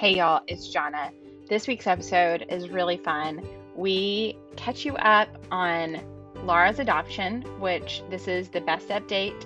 Hey y'all, it's Jonna. This week's episode is really fun. We catch you up on Laura's adoption, which this is the best update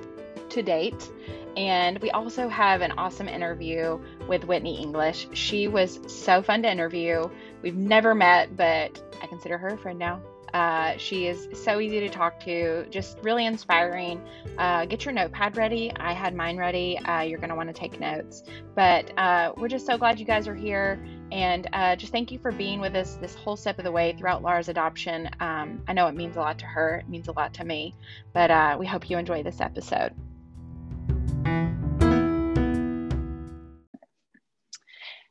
to date. And we also have an awesome interview with Whitney English. She was so fun to interview. We've never met, but I consider her a friend now. Uh, she is so easy to talk to, just really inspiring. Uh, get your notepad ready. I had mine ready. Uh, you're going to want to take notes. But uh, we're just so glad you guys are here. And uh, just thank you for being with us this whole step of the way throughout Laura's adoption. Um, I know it means a lot to her, it means a lot to me. But uh, we hope you enjoy this episode.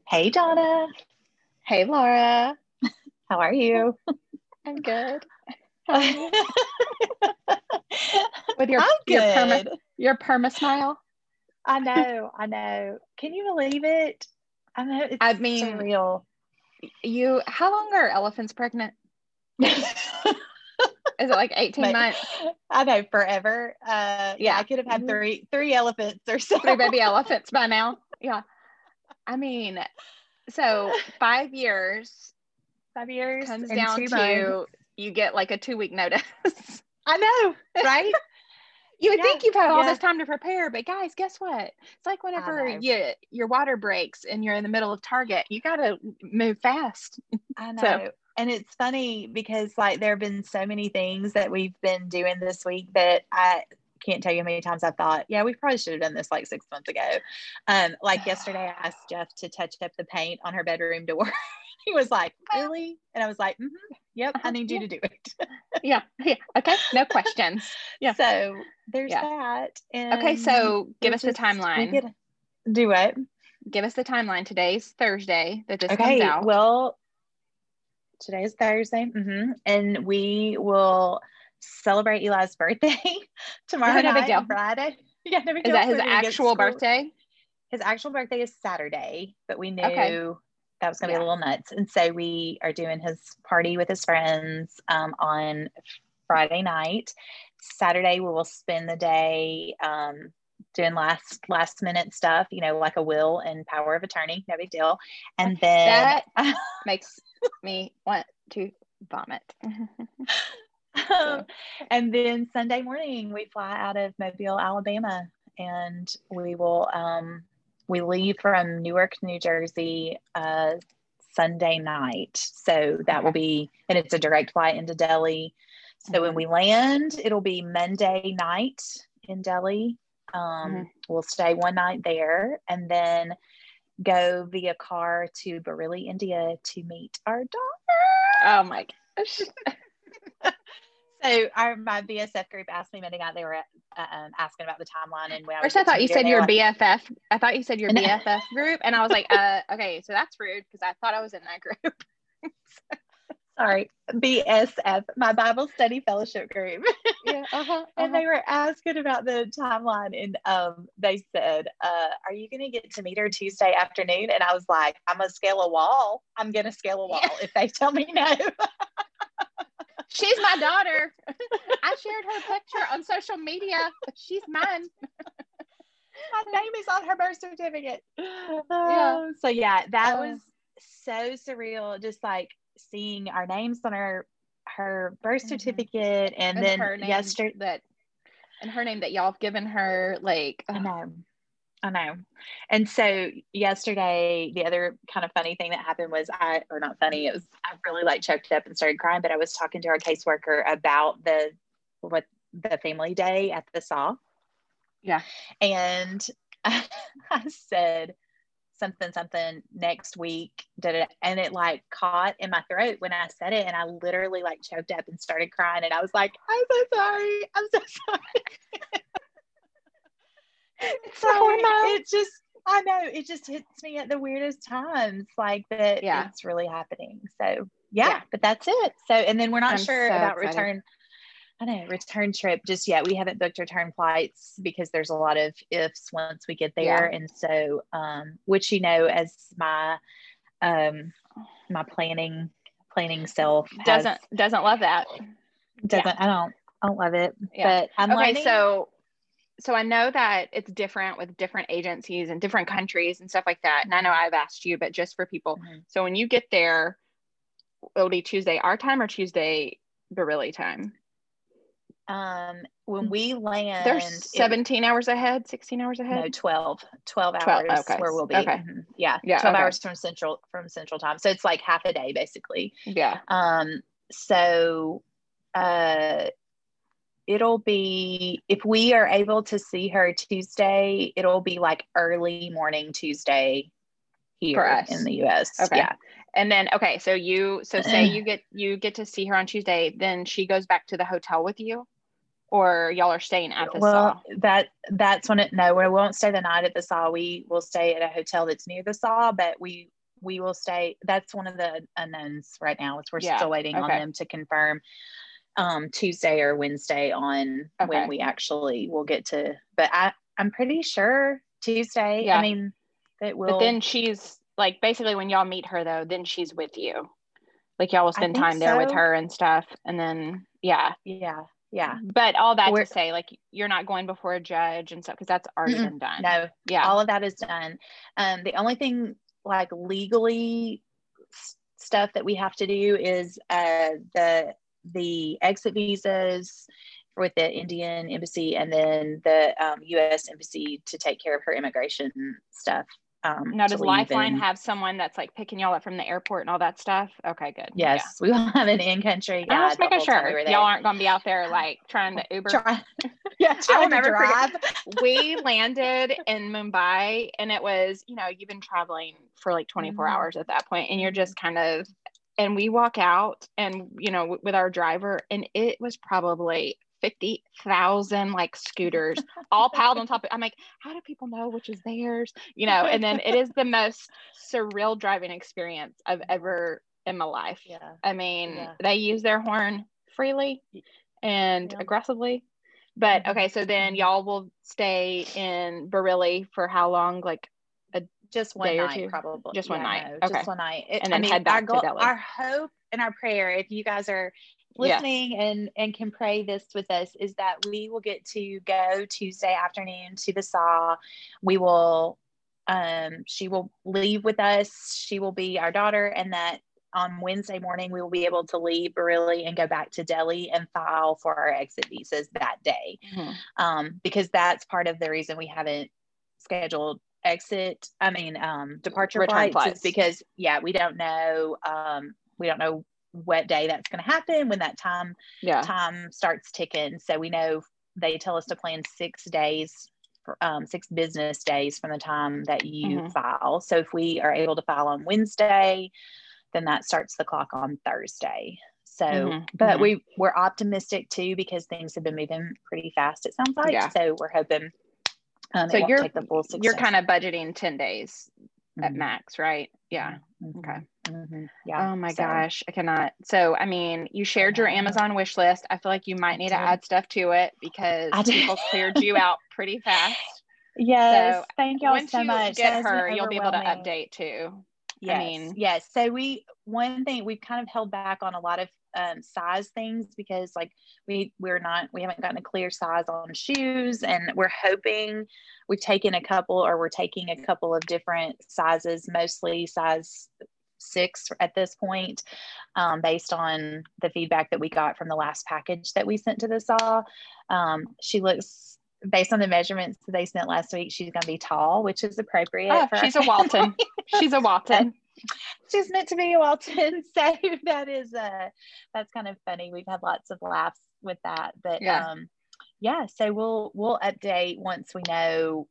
Hey, Jonna. Hey, Laura. How are you? I'm good. With your I'm your perma, your perma smile. I know, I know. Can you believe it? I know it's I mean- surreal. You, how long are elephants pregnant? Is it like 18 But- months? I know forever. Uh, yeah, Yeah. I could have had Mhm. three three elephants or so. Three baby elephants by now. Yeah. I mean, so five years Five years comes down to months. you get like a two week notice. I know, right? You would Yeah, think you've had all yeah. this time to prepare, but guys, guess what? It's like whenever you your water breaks and you're in the middle of Target, you gotta move fast. I know. So- and it's funny because like there have been so many things that we've been doing this week that I can't tell you how many times I thought, yeah, we probably should have done this like six months ago. Um, like yesterday I asked Jeff to touch up the paint on her bedroom door. he was like, Really? And I was like, mm-hmm, Yep, I Uh-huh, need you yeah. to do it. yeah, yeah. Okay, no questions. Yeah. So there's Yeah. that. Okay, so give us the just- timeline. get- do what? Give us the timeline. Today's Thursday that this okay comes out. well today is thursday Mm-hmm. and we will celebrate eli's birthday tomorrow no big night deal. friday yeah no big is deal. that his actual birthday? his actual birthday is saturday but we knew Okay. That was going to Yeah. be a little nuts and so we are doing his party with his friends um, on friday night saturday we will spend the day um, doing last last minute stuff you know like a will and power of attorney no big deal and then that Makes me want to vomit. Um, and then Sunday morning we fly out of Mobile, Alabama, and we will um, we leave from Newark, New Jersey, uh, Sunday night. So that will be, and it's a direct flight into Delhi. So when Mhm. we land, it'll be Monday night in Delhi. Um, Mhm. We'll stay one night there, and then go via car to Bareilly, India, to meet our daughter. oh my gosh. So our my BSF group asked me Monday night. They were uh, um, asking about the timeline and when I First, would I thought you said your like, BFF. I thought you said your BFF group, and I was like, uh, okay, so that's rude because I thought I was in that group. Sorry, BSF, my Bible Study Fellowship group. yeah, uh-huh, and they were asking about the timeline, and um, they said, uh, "Are you going to get to meet her Tuesday afternoon?" And I was like, "I'm gonna scale a wall. I'm gonna scale a wall if they tell me no." She's my daughter. I shared her picture on social media. She's mine. my name is on her birth certificate. Yeah. Oh, So yeah, that Uh. was so surreal. Just like seeing our names on her her birth Mhm. certificate, and, And then her name yesterday. that, and her name that y'all have given her, like, I ugh, know, I know. And so yesterday, the other kind of funny thing that happened was I, or not funny, it was I really like choked up and started crying. But I was talking to our caseworker about the what the family day at the SAW. Yeah. And I, said something something next week did it and it like caught in my throat when I said it and I literally like choked up and started crying and I was like I'm so sorry I'm so sorry so it just I know it just hits me at the weirdest times like that Yeah. it's really happening so yeah, Yeah. but that's it so and then we're not I'm sure so about excited. return I know return trip just yet. We haven't booked return flights because there's a lot of ifs once we get there. And so, um, which you know, as my um my planning planning self has- doesn't doesn't love that. doesn't I don't I don't love it. Yeah. But I'm okay, learning. so so I know that it's different with different agencies and different countries and stuff like that. And I know I've asked you, but just for people. Mhm. So when you get there, it'll be Tuesday our time or Tuesday Bareilly time. Um, when we land, They're it- 17 hours ahead, 16 hours ahead. no, 12, 12 hours 12, okay. where we'll be. Okay. Mhm. Yeah. Yeah, 12 okay. hours from central, from central time. So it's like half a day basically. Yeah. Um, so, uh, it'll be, if we are able to see her Tuesday, it'll be like early morning Tuesday here For us. in the US. Okay. Yeah. And then okay, so you so say you get you get to see her on Tuesday, then she goes back to the hotel with you, or y'all are staying at the well, saw. that that's when it no, we won't stay the night at the saw. We will stay at a hotel that's near the saw, but we we will stay. That's one of the unknowns right now. Is we're Yeah, still waiting on them to confirm um Tuesday or Wednesday on Okay. when we actually will get to. But I I'm pretty sure Tuesday. Yeah. I mean that will. But then she's like basically when y'all meet her though, then she's with you. Like y'all will spend time there with her and stuff. And then yeah. yeah yeah But all that We're- to say, like you're not going before a judge and stuff because that's already been done. no Yeah. all of that is done. Um, the only thing like legally stuff that we have to do is uh, the the exit visas with the Indian embassy and then the um, U.S. embassy to take care of her immigration stuff. Um, now does Lifeline have someone that's like picking y'all up from the airport and all that stuff? Okay, good. Yes, we will have an in-country Yeah. I'm just making sure we y'all aren't gonna be out there like trying to Uber. Try- yeah, I trying to drive. we landed in Mumbai and it was, you know, you've been traveling for like 24 Mhm. hours at that point and you're just kind of and we walk out and you know w- with our driver and it was probably 50,000 like scooters all piled on top of I'm like how do people know which is theirs you know and then it is the most surreal driving experience I've ever in my life Yeah. I mean, Yeah. they use their horn freely and Yeah. aggressively. But Mhm. okay, so then y'all will stay in Bareilly for how long? Like, just one night, probably. Just one Yeah, night. no, Okay. Just one night. It- And I then mean, head back our to goal, Delhi. our hope and our prayer, if you guys are listening and and can pray this with us, is that we will get to go Tuesday afternoon to the saw. We will, um, she will leave with us. She will be our daughter, and that on Wednesday morning we will be able to leave Bareilly and go back to Delhi and file for our exit visas that day Mhm. um, because that's part of the reason we haven't scheduled exit i mean um departure Return flights, flights. because yeah we don't know um we don't know what day that's going to happen when that time yeah, time starts ticking so we know they tell us to plan six days for, um, six business days from the time that you Mhm. file so if we are able to file on wednesday then that starts the clock on thursday so Mhm, but mhm. we we're optimistic too because things have been moving pretty fast it sounds like Yeah. so we're hoping um, So you're- take the full six you're kind of budgeting 10 days at Mhm, max, right? Yeah. mhm, Okay. mhm, yeah Oh my So, gosh, I cannot. So, I mean, you shared your. Amazon wish list. I feel like you might need to add stuff to it because people cleared you out pretty fast. yes So, thank y'all Once so you much get That her, you'll be able to update too. yes mean- yes so we one thing we've kind of held back on a lot of um, size things because like we we're not we haven't gotten a clear size on shoes and we're hoping we've taken a couple or we're taking a couple of different sizes mostly size six at this point um, based on the feedback that we got from the last package that we sent to the saw um, she looks based on the measurements that they sent last week she's going to be tall which is appropriate Oh, she's a Walton. She's a Walton. She's meant to be a Walton. So that is uh that's kind of funny. We've had lots of laughs with that. But Yeah. um yeah, so we'll we'll update once we know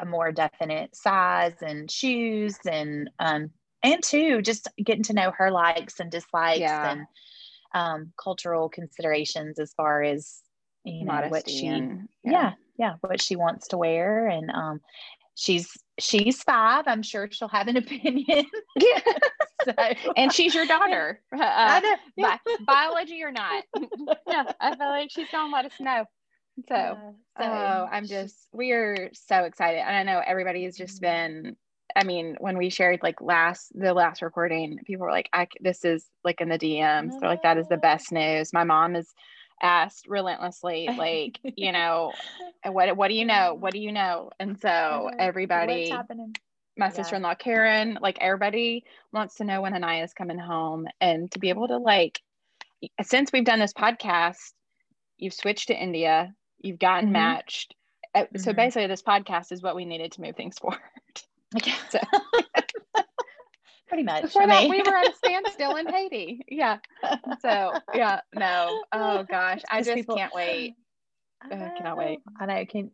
a more definite size and shoes and um and two just getting to know her likes and dislikes Yeah. and um cultural considerations as far as you know what she and yeah yeah what she wants to wear and um she's she's five i'm sure she'll have an opinion Yeah. so And she's your daughter. Uh, bi- biology or not. yeah, I feel like she's gonna let us know. So, Yeah, so oh, I'm just we are so excited, and I know everybody has just been. I mean, when we shared like last the last recording, people were like, "I this is like in the DMs." They're like, "That is the best news." My mom is asked relentlessly, like, you know, what what do you know? What do you know? And so everybody my sister-in-law Karen, like everybody wants to know when Anaya is coming home and to be able to like since we've done this podcast, you've switched to India, you've gotten mm-hmm. matched. Mm-hmm. So basically this podcast is what we needed to move things forward. So pretty much. Before I that, mean. we were at a standstill in Haiti. Yeah. So yeah, no. Oh gosh, I just people, can't wait. I cannot wait. I know. Can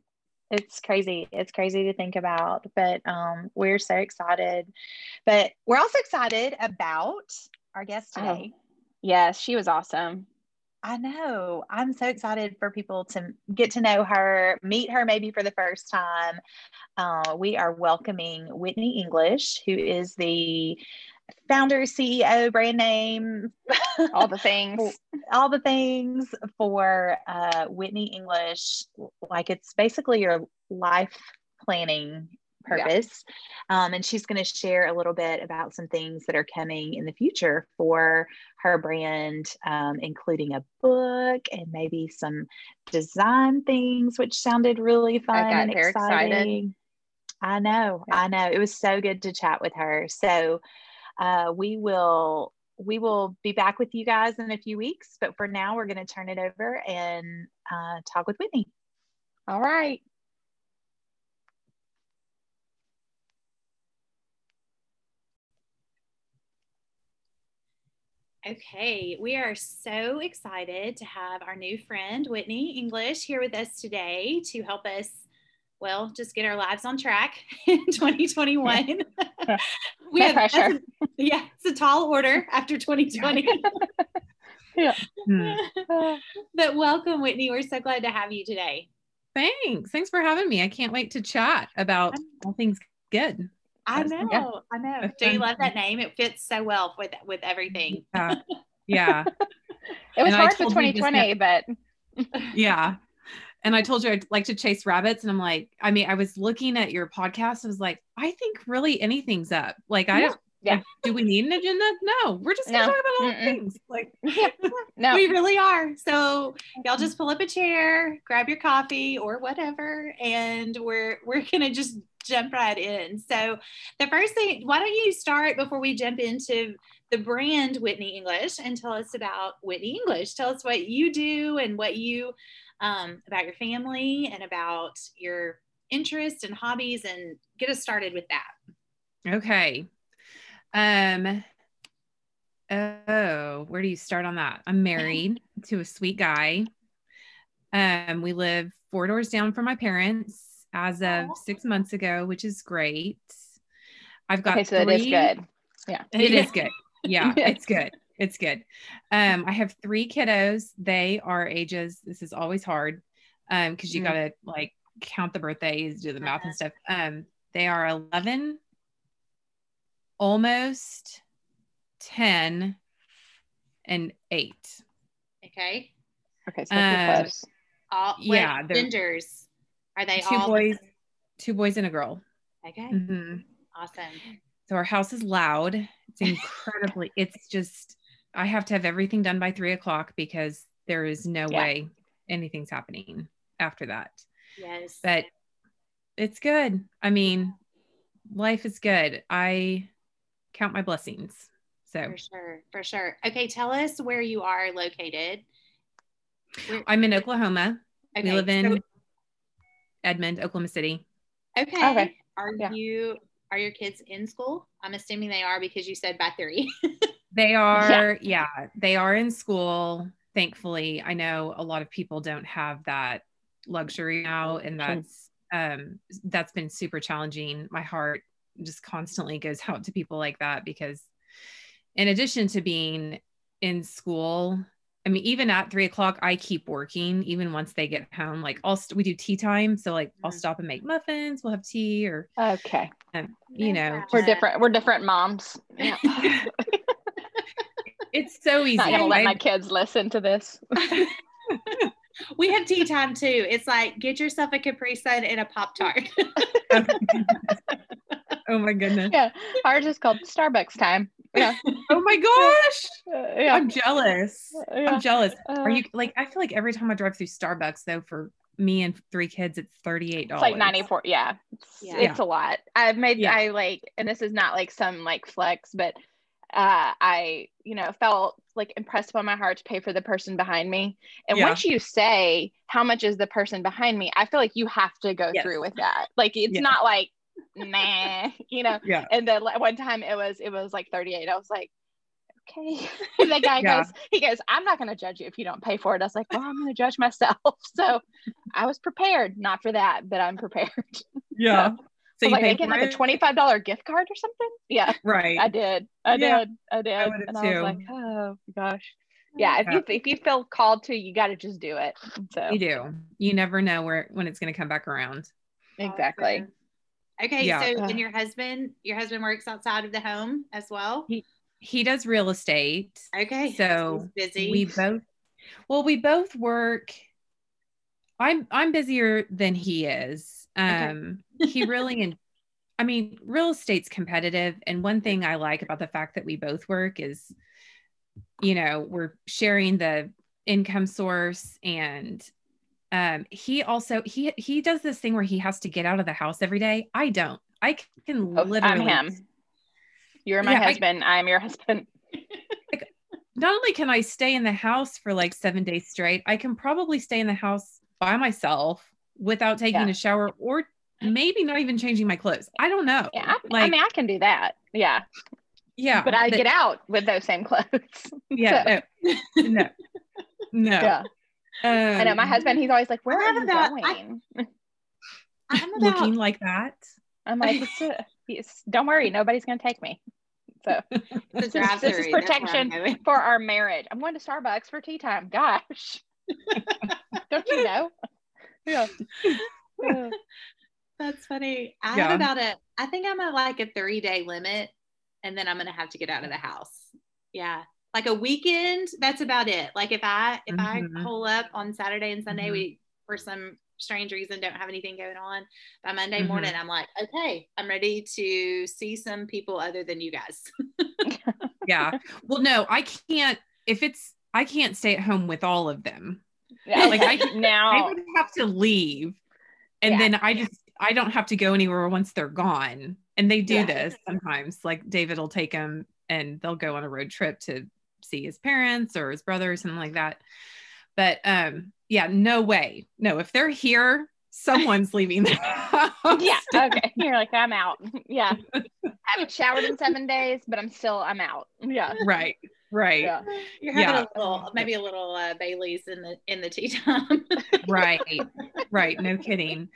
it's crazy. It's crazy to think about, but um, we're so excited. But we're also excited about our guest oh, today. Oh, yes, she was awesome. I know. I'm so excited for people to get to know her, meet her maybe for the first time. Uh, we are welcoming Whitney English, who is the founder, CEO, brand name, all the things, all the things for uh, Whitney English. Like it's basically your life planning purpose. Yeah. Um, and she's going to share a little bit about some things that are coming in the future for her brand, um, including a book and maybe some design things, which sounded really fun and exciting. Excited. I know. I know. It was so good to chat with her. So uh, we will we will be back with you guys in a few weeks. But for now, we're going to turn it over and uh, talk with Whitney. All right. Okay, we are so excited to have our new friend Whitney English here with us today to help us, well, just get our lives on track in 2021. we no have pressure. A, yeah, it's a tall order after 2020. yeah. Hmm. but welcome, Whitney. We're so glad to have you today. Thanks. Thanks for having me. I can't wait to chat about all things good. I know, yeah. I know. Do you love that name? It fits so well with with everything. Yeah, yeah. it was and hard for 2020, but yeah. And I told you I'd like to chase rabbits, and I'm like, I mean, I was looking at your podcast. I was like, I think really anything's up. Like, I don't. Yeah. Like, do we need an agenda? No, we're just gonna no. talk about all things. Like, no, we really are. So y'all mm-hmm. just pull up a chair, grab your coffee or whatever, and we're we're gonna just jump right in. So, the first thing, why don't you start before we jump into the brand Whitney English and tell us about Whitney English? Tell us what you do and what you, um, about your family and about your interests and hobbies, and get us started with that. Okay. Um, oh, where do you start on that? I'm married to a sweet guy. Um, we live four doors down from my parents as of six months ago, which is great. I've got okay, so three, it is good. Yeah, it is good. Yeah, it's good. It's good. Um, I have three kiddos. They are ages. This is always hard um because you mm. gotta like count the birthdays, do the math and stuff. Um, they are 11, almost 10, and eight. Okay. Okay, so um, close. All yeah, genders. Are they two all boys? Two boys and a girl. Okay. Mm-hmm. Awesome. So our house is loud. It's incredibly. it's just I have to have everything done by three o'clock because there is no yeah. way anything's happening after that. Yes. But it's good. I mean, life is good. I count my blessings. So for sure, for sure. Okay, tell us where you are located. Where- I'm in Oklahoma. Okay. We live in so Edmond, Oklahoma City. Okay. okay. Are yeah. you are your kids in school? I'm assuming they are because you said by three. they are, yeah. yeah, they are in school. Thankfully, I know a lot of people don't have that luxury now, and that's um, that's been super challenging. My heart just constantly goes out to people like that because, in addition to being in school I mean, even at three o'clock, I keep working even once they get home. Like I'll st- we do tea time, so like I'll mm-hmm. stop and make muffins. We'll have tea or okay, um, you know, we're different. We're different moms. Yeah. it's so easy. Not gonna let my kids listen to this. we have tea time too. It's like get yourself a Capri Sun and a Pop Tart. oh my goodness. Yeah, ours is called Starbucks time. Yeah. oh my gosh. Uh, yeah. I'm jealous. Uh, yeah. I'm jealous. Are Uh, you like I feel like every time I drive through Starbucks though for me and three kids it's $38. It's like 94. Yeah. It's, Yeah. it's a lot. I've made, Yeah. I like, and this is not like some like flex, but uh, I, you know, felt like impressed upon my heart to pay for the person behind me. And Yeah. once you say how much is the person behind me, I feel like you have to go Yes. through with that. Like it's Yeah. not like, nah, you know. Yeah. And then one time it was, it was like 38. I was like, okay. And the guy Yeah. goes, he goes, I'm not going to judge you if you don't pay for it. I was like, well, I'm going to judge myself. So I was prepared, not for that, but I'm prepared. Yeah. So I was like, paid making for like a twenty-five dollar gift card or something. Yeah, right. I did. I Yeah, did. I did. would've and I was too. like, oh gosh. Yeah, if you if you feel called to, you got to just do it. So You do. You never know where when it's going to come back around. exactly. Okay, Yeah. so Uh. and your husband, your husband works outside of the home as well. He he does real estate. Okay, So he's busy. We both well, we both work. I'm I'm busier than he is. Um he really and I mean, real estate's competitive. And one thing I like about the fact that we both work is, you know, we're sharing the income source and um he also he he does this thing where he has to get out of the house every day. I don't. I can Oh, literally I'm him. You're my Yeah, husband. I'm your husband. not only can I stay in the house for like seven days straight, I can probably stay in the house by myself without taking Yeah. a shower or maybe not even changing my clothes. I don't know. Yeah, I, I mean, I can do that. Yeah, yeah, but I but- get out with those same clothes. yeah, no, no, no. yeah, I know. My Um, husband, he's always like, "Where I'm are you about- going?" I'm about looking like that. I'm like, it's a, it's, "Don't worry, nobody's gonna take me." So this is, this is through. That's where I'm protection for our marriage. I'm going to Starbucks for tea time. Gosh, don't you know? Yeah. That's funny. I Yeah. have about a, I think I'm at like a three day limit and then I'm going to have to get out of the house. Yeah. Like a weekend, that's about it. Like if I, if Mhm. I pull up on Saturday and Sunday, Mhm. we, for some strange reason, don't have anything going on. By Monday Mhm. morning, I'm like, okay, I'm ready to see some people other than you guys. Yeah. Well, no, I can't. If it's, I can't stay at home with all of them. yeah, Like, i now I would have to leave, and Yeah. then I just I don't have to go anywhere once they're gone. And they do Yeah. this sometimes. Like David will take them and they'll go on a road trip to see his parents or his brother or something like that. But um, yeah, no way. No, if they're here, someone's leaving the house. yeah, okay. You're like, I'm out. Yeah, I haven't showered in seven days, but I'm still, I'm out. Yeah, Right. Right. yeah. You're having Yeah. a little, maybe a little uh, Bailey's in the, in the tea time. Right. Right. No kidding.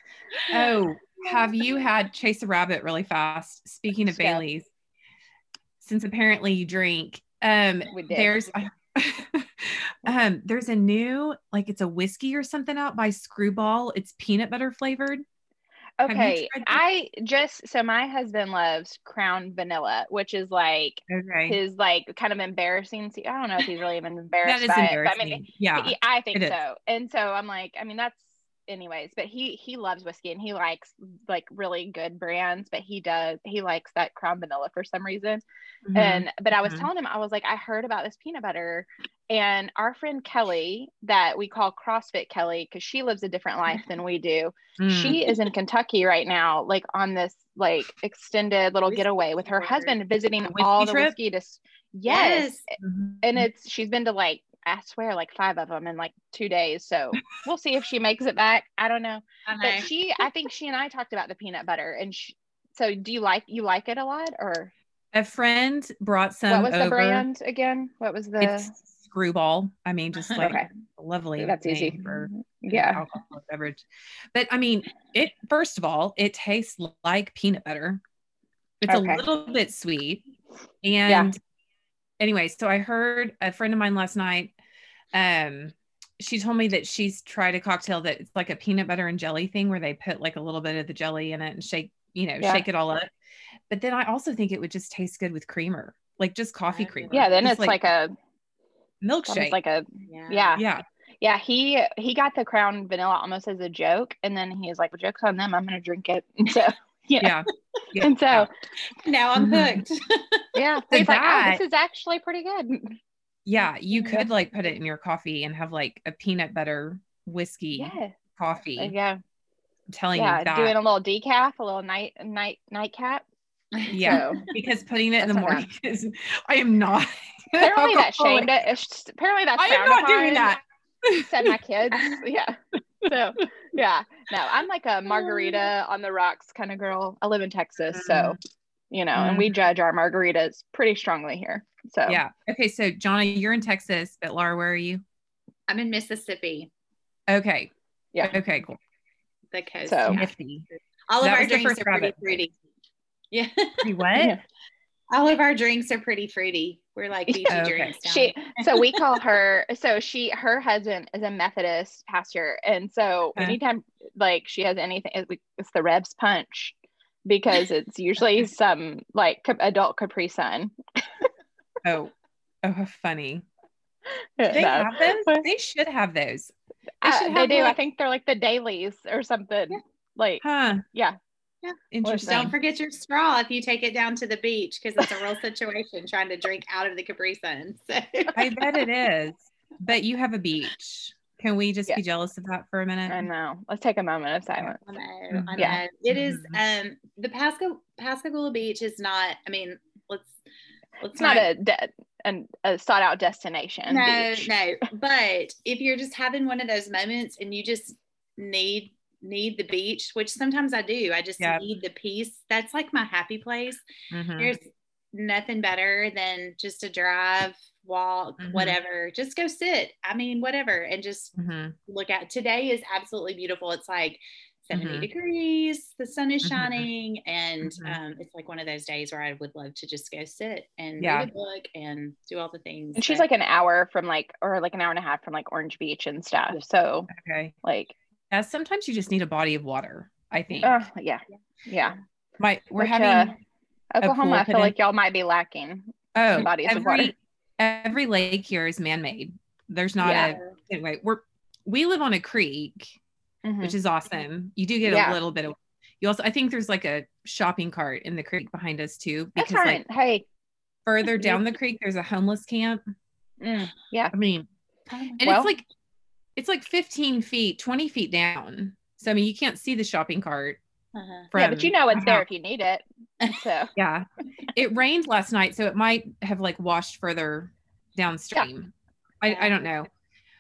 Oh, have you had chase a rabbit really fast? Speaking of Let's. Bailey's, since apparently you drink, um, there's um, there's a new like it's a whiskey or something out by Screwball. It's peanut butter flavored. Okay. I just so my husband loves Crown Vanilla, which is like Okay, his like kind of embarrassing. I don't know if he's really even embarrassed that is by embarrassing. it, I mean, yeah, he- I think so. And so I'm like, I mean, that's anyways. But he he loves whiskey and he likes like really good brands, but he does he likes that Crown Vanilla for some reason. Mhm. And but I was Mhm. telling him, I was like, I heard about this peanut butter, and our friend Kelly, that we call CrossFit Kelly, because she lives a different life than we do. Mm. She is in Kentucky right now, like on this like extended little Whiskey getaway with her husband, visiting all the trip? whiskey to. s- Yes, Mhm. and it's she's been to like I swear like five of them in like two days. So we'll see if she makes it back. I don't know, I but she, I think she and I talked about the peanut butter, and she, so do you like you like it a lot or? a friend brought some. what was the brand again? What was the? It's Screwball. I mean, just like okay, lovely. that's easy. for mm-hmm. Yeah, alcoholic beverage. But I mean, it first of all, it tastes like peanut butter. It's Okay. a little bit sweet. And anyway, so I heard a friend of mine last night. Um, she told me that she's tried a cocktail that it's like a peanut butter and jelly thing where they put like a little bit of the jelly in it and shake, you know, Yeah. shake it all up. But then I also think it would just taste good with creamer, like just coffee creamer. yeah. Then Just it's like, a milkshake. almost like a yeah. yeah. yeah. yeah. He he got the Crown Vanilla almost as a joke, and then he was like, well, "Jokes on them. I'm gonna drink it." And so you know, Yeah. Yeah. And so, now I'm Mhm. hooked. yeah, So like, oh, this is actually pretty good. Yeah, you could like put it in your coffee and have like a peanut butter whiskey Yeah. coffee. There you. I'm telling Yeah. you that. Doing a little decaf, a little night, night, nightcap. yeah, So, because putting it in the morning is I am not. apparently that shamed it. it's- Apparently that's I am not doing that. Said my kids. Yeah. So yeah. No, I'm like a margarita mm. on the rocks kind of girl. I live in Texas, so mm. you know, and we mm. judge our margaritas pretty strongly here. So Yeah. Okay. So, Jonna, you're in Texas, but Laura, where are you? I'm in Mississippi, Okay. Yeah. Okay. Cool. the coast. So- yeah. Nifty. All of That our drinks are pretty rabbit. fruity. Yeah. Pretty what? Yeah. All of our drinks are pretty fruity. We're like beachy Okay. drinks. she so we call her so she her husband is a methodist pastor and so Okay. anytime like she has anything it's the rebs punch because it's usually some like adult capri sun Oh, oh, how funny. Do No. they have those? They should have those. They Uh, they do i think they're like the dailies or something like Huh. yeah Interesting. Don't forget your straw if you take it down to the beach because it's a real situation trying to drink out of the Capri Sun. So. I bet it is. But you have a beach. Can we just Yeah. be jealous of that for a minute? i know let's take a moment of silence I know, I know. Yeah. It is Mhm. um the Pasca Pascagoula Beach is not I mean, let's let's it's not a de- an, a sought out destination no, beach. no. But if you're just having one of those moments and you just need need the beach, which sometimes I do, I just Yeah. need the peace. That's like my happy place. Mhm. There's nothing better than just a drive, walk, Mhm. whatever. Just go sit. I mean, whatever, and just Mhm. look at. Today is absolutely beautiful. It's like 70 Mhm. degrees. The sun is Mhm. shining, and Mhm. um, it's like one of those days where I would love to just go sit and Yeah. read a book and do all the things. and she's that- like an hour from like or like an hour and a half from like orange beach and stuff so Okay. like Yeah, sometimes you just need a body of water, I think. uh, yeah yeah My we're Which, having uh, Oklahoma, I feel like y'all might be lacking. oh bodies of every, water. Every lake here is man-made. There's not Yeah. a anyway, we're we live on a creek, Mhm. which is awesome. You do get Yeah. a little bit of you also I think there's like a shopping cart in the creek behind us too. That's Because fine. like hey, further down the creek there's a homeless camp. mm, yeah, I mean, Oh and Well- it's like it's like 15 feet, 20 feet down. So I mean you can't see the shopping cart Uh-huh. from yeah, but you know it's there if you need it. So Yeah. It rained last night, so it might have like washed further downstream. I, I don't know.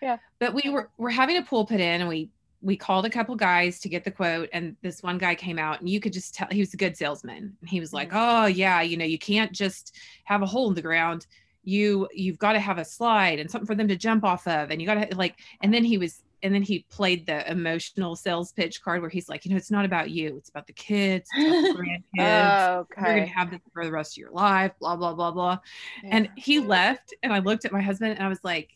Yeah. But we were we're having a pool put in and we we called a couple guys to get the quote and this one guy came out and you could just tell he was a good salesman. And he was like, "Oh, yeah, you know, you can't just have a hole in the ground. You you've got to have a slide and something for them to jump off of and you got to like and then he was and then he played the emotional sales pitch card where he's like, you know, it's not about you, it's about the kids, it's about the grandkids you're gonna have this for the rest of your life, blah, blah, blah, blah. And he left, and I looked at my husband and I was like,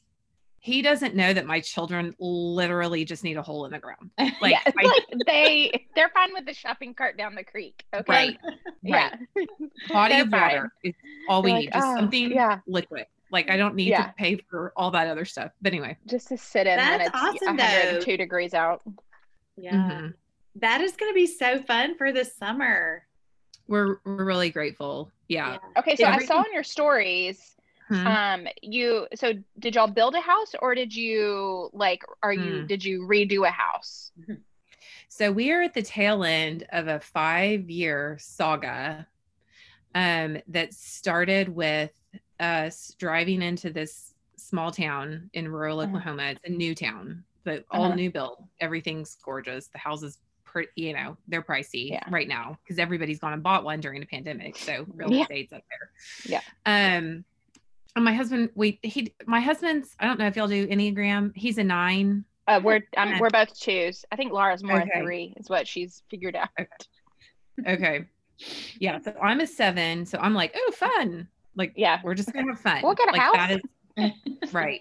he doesn't know that my children literally just need a hole in the ground. Like, yeah, it's I- like they they're fine with the shopping cart down the creek. Okay. Right. Yeah. Body They're of fine. water is all we They're need, like, just "Oh, something Yeah. liquid. Like, I don't need Yeah. to pay for all that other stuff. But anyway, Just to sit in when That's it's awesome, 102 degrees out. Yeah. mhm. That is going to be so fun for the summer. we're, we're really grateful. Yeah. Okay, so I saw in your stories Mhm. um you so did y'all build a house or did you like are you Hmm. did you redo a house So we are at the tail end of a five year saga um, that started with us driving into this small town in rural Uh-huh. Oklahoma. It's a new town, but all Uh-huh. new build. Everything's gorgeous. The houses, pretty, you know, they're pricey Yeah. right now because everybody's gone and bought one during the pandemic. So real Yeah. estate's up there. Yeah. Um, and my husband, we he my husband's. I don't know if y'all do enneagram. He's a nine. uh we're um, we're both twos i think laura's more Okay. a three is what she's figured out Okay. Yeah. So I'm a seven. So I'm like, oh, fun. Like, yeah we're just gonna have fun. We'll get a like, house. That is right.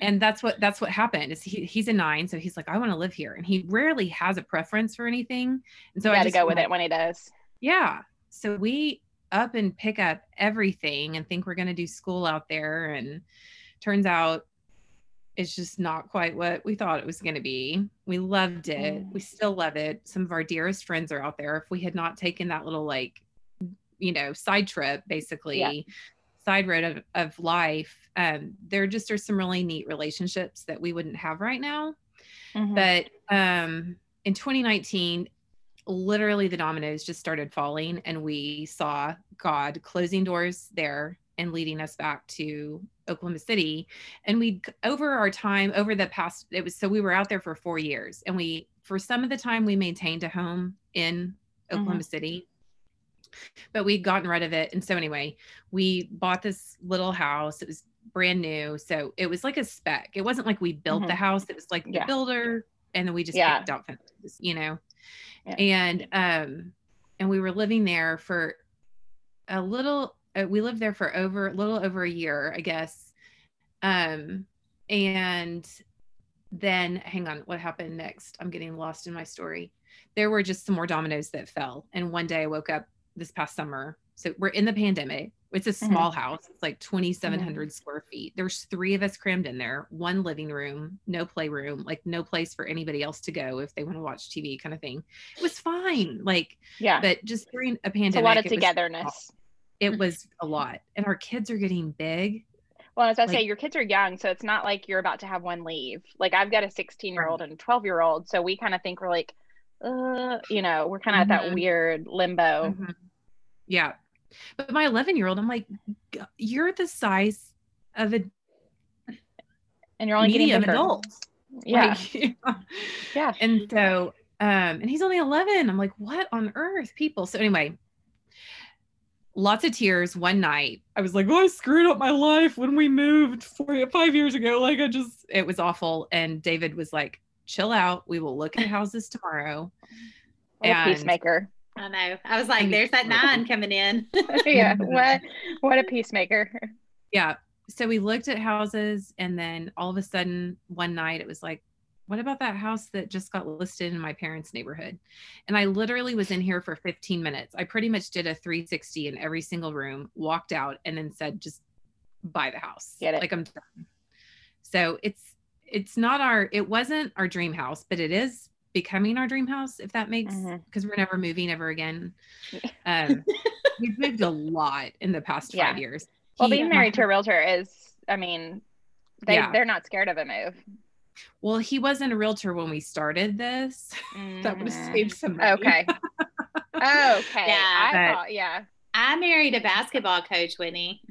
And that's what that's what happened. Is he, he's a nine, so he's like, I want to live here, and he rarely has a preference for anything. And so you I got to just go with like, it when he does Yeah. So we up and pick up everything and think we're gonna do school out there, and turns out it's just not quite what we thought it was going to be. We loved it. Mm. We still love it. Some of our dearest friends are out there. If we had not taken that little like, you know, side trip, basically, Yeah. side road of, of life, um, there just are some really neat relationships that we wouldn't have right now. Mhm. But um, in 2019, literally the dominoes just started falling, and we saw God closing doors there and leading us back to Oklahoma City. And we, over our time, over the past, it was so we were out there for four years, and we, for some of the time, we maintained a home in Oklahoma City. But we'd gotten rid of it. And so, anyway, we bought this little house. It was brand new. So it was like a spec. It wasn't like we built the Mhm. house. It was like the builder and then we just Yeah. picked out fences, you know. Yeah. And um and we were living there for a little uh, we lived there for over a little over a year, I guess. Um and then hang on, what happened next? I'm getting lost in my story. There were just some more dominoes that fell. And one day I woke up this past summer. So we're in the pandemic. It's a Mm-hmm. small house. It's like 2,700 square feet. There's three of us crammed in there, one living room, no playroom, like no place for anybody else to go if they want to watch TV kind of thing. It was fine. Like, yeah. but just during a pandemic, It's a lot of it was- togetherness. it was a lot. And our kids are getting big. Well, as I say, your kids are young, so it's not like you're about to have one leave. Like I've got a 16 year old and a 12 year old, so we kind of think we're like, uh, you know, we're kind of at that Mhm. weird limbo. Yeah. But my 11 year old, I'm like, you're the size of a And you're only getting medium bigger. adult. Yeah, Like, yeah. and so um and he's only 11 i'm like what on earth people so anyway lots of tears one night i was like oh i screwed up my life when we moved four five years ago like i just it was awful and david was like chill out we will look at houses tomorrow What And- peacemaker. I know. I was like, there's that nine coming in. yeah. What what a peacemaker. yeah so we looked at houses and then all of a sudden one night it was like what about that house that just got listed in my parents neighborhood and i literally was in here for 15 minutes i pretty much did a 360 in every single room walked out and then said just buy the house Get it. like i'm done so it's it's not our it wasn't our dream house but it is becoming our dream house if that makes Mhm. because we're never moving ever again um we've moved a lot in the past Yeah. five years Well, He- being married to a realtor is, I mean, they Yeah. they're not scared of a move. Well, he wasn't a realtor when we started this. That would have saved some money. Okay. okay. Yeah, I but- thought, yeah. I married a basketball coach, Whitney.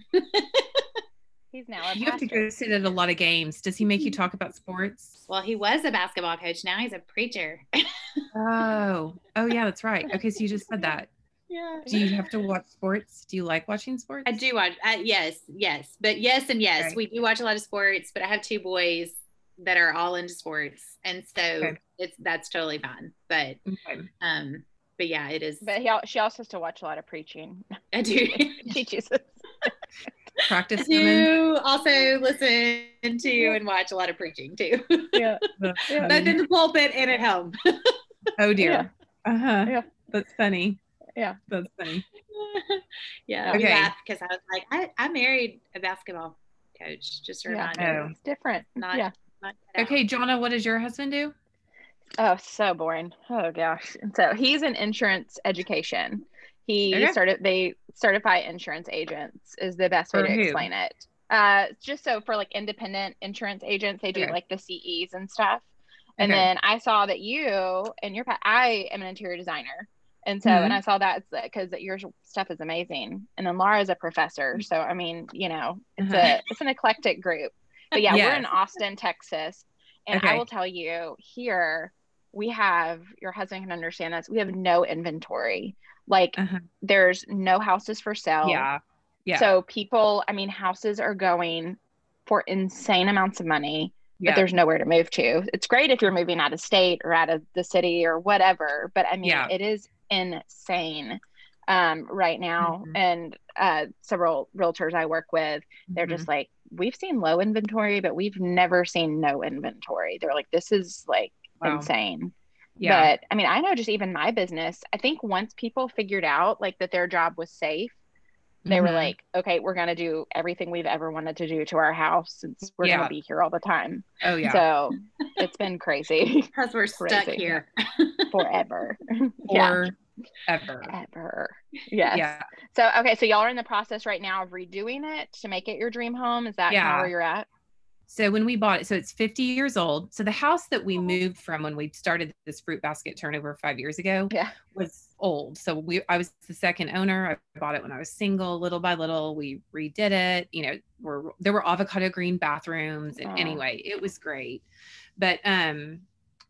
He's now a You have to go sit at a lot of games. Does he make you talk about sports? Well, he was a basketball coach. Now he's a preacher. Oh, oh yeah, that's right. Okay, so you just said that. yeah. Do you have to watch sports? Do you like watching sports? I do watch. Uh, yes, yes, but yes and yes, Okay. we do watch a lot of sports. But I have two boys that are all into sports, and so Okay. it's that's totally fine. But Okay. um, but yeah, it is. But he, she also has to watch a lot of preaching. I do. she chooses. I Practice women. do also listen to and watch a lot of preaching too, Yeah. That's Yeah. both in the pulpit and at home. Oh dear. Yeah. Uh huh. Yeah. That's funny. Yeah. That's funny. yeah, we Okay. laughed because I was like, I, I married a basketball coach. Just a Yeah. reminder. Oh. It's different. Not- yeah. Not. Okay, Jonna, what does your husband do? Oh, so boring. Oh gosh. And so he's in insurance education. He Okay. started they certify insurance agents is the best way For to who? explain it. Uh just so for like independent insurance agents, they do Okay. like the CEs and stuff. And Okay. then I saw that you and your I am an interior designer. And so, Mhm. and I saw that because your stuff is amazing. And then Laura's a professor. So, I mean, you know, it's Uh-huh. a, it's an eclectic group. But yeah, we're in Austin, Texas. And I will tell you here, we have, your husband can understand this, we have no inventory. Like, Uh-huh. there's no houses for sale. Yeah. Yeah. So, people, I mean, houses are going for insane amounts of money yeah. but there's nowhere to move to. It's great if you're moving out of state or out of the city or whatever, but I mean, Yeah. it is insane um, right now. Mhm. And uh, several realtors I work with, they're Mhm. just like, we've seen low inventory, but we've never seen no inventory. They're like, this is like Wow. insane. yeah. But I mean, I know just even my business, I think once people figured out like that their job was safe, they were Mhm. like, okay, we're gonna do everything we've ever wanted to do to our house since we're Yeah. gonna be here all the time. oh yeah So it's been crazy Because we're stuck here. forever. yeah. forever Ever. Yes. yeah So okay, so y'all are in the process right now of redoing it to make it your dream home. Is that kind Yeah. of where you're at? So when we bought it, so it's 50 years old. So the house that we moved from when we started this fruit basket turnover five years ago Yeah. was old. So we I was the second owner. I bought it when I was single. Little by little, we redid it. You know, we're, there were avocado green bathrooms. And Aw. anyway, it was great. But um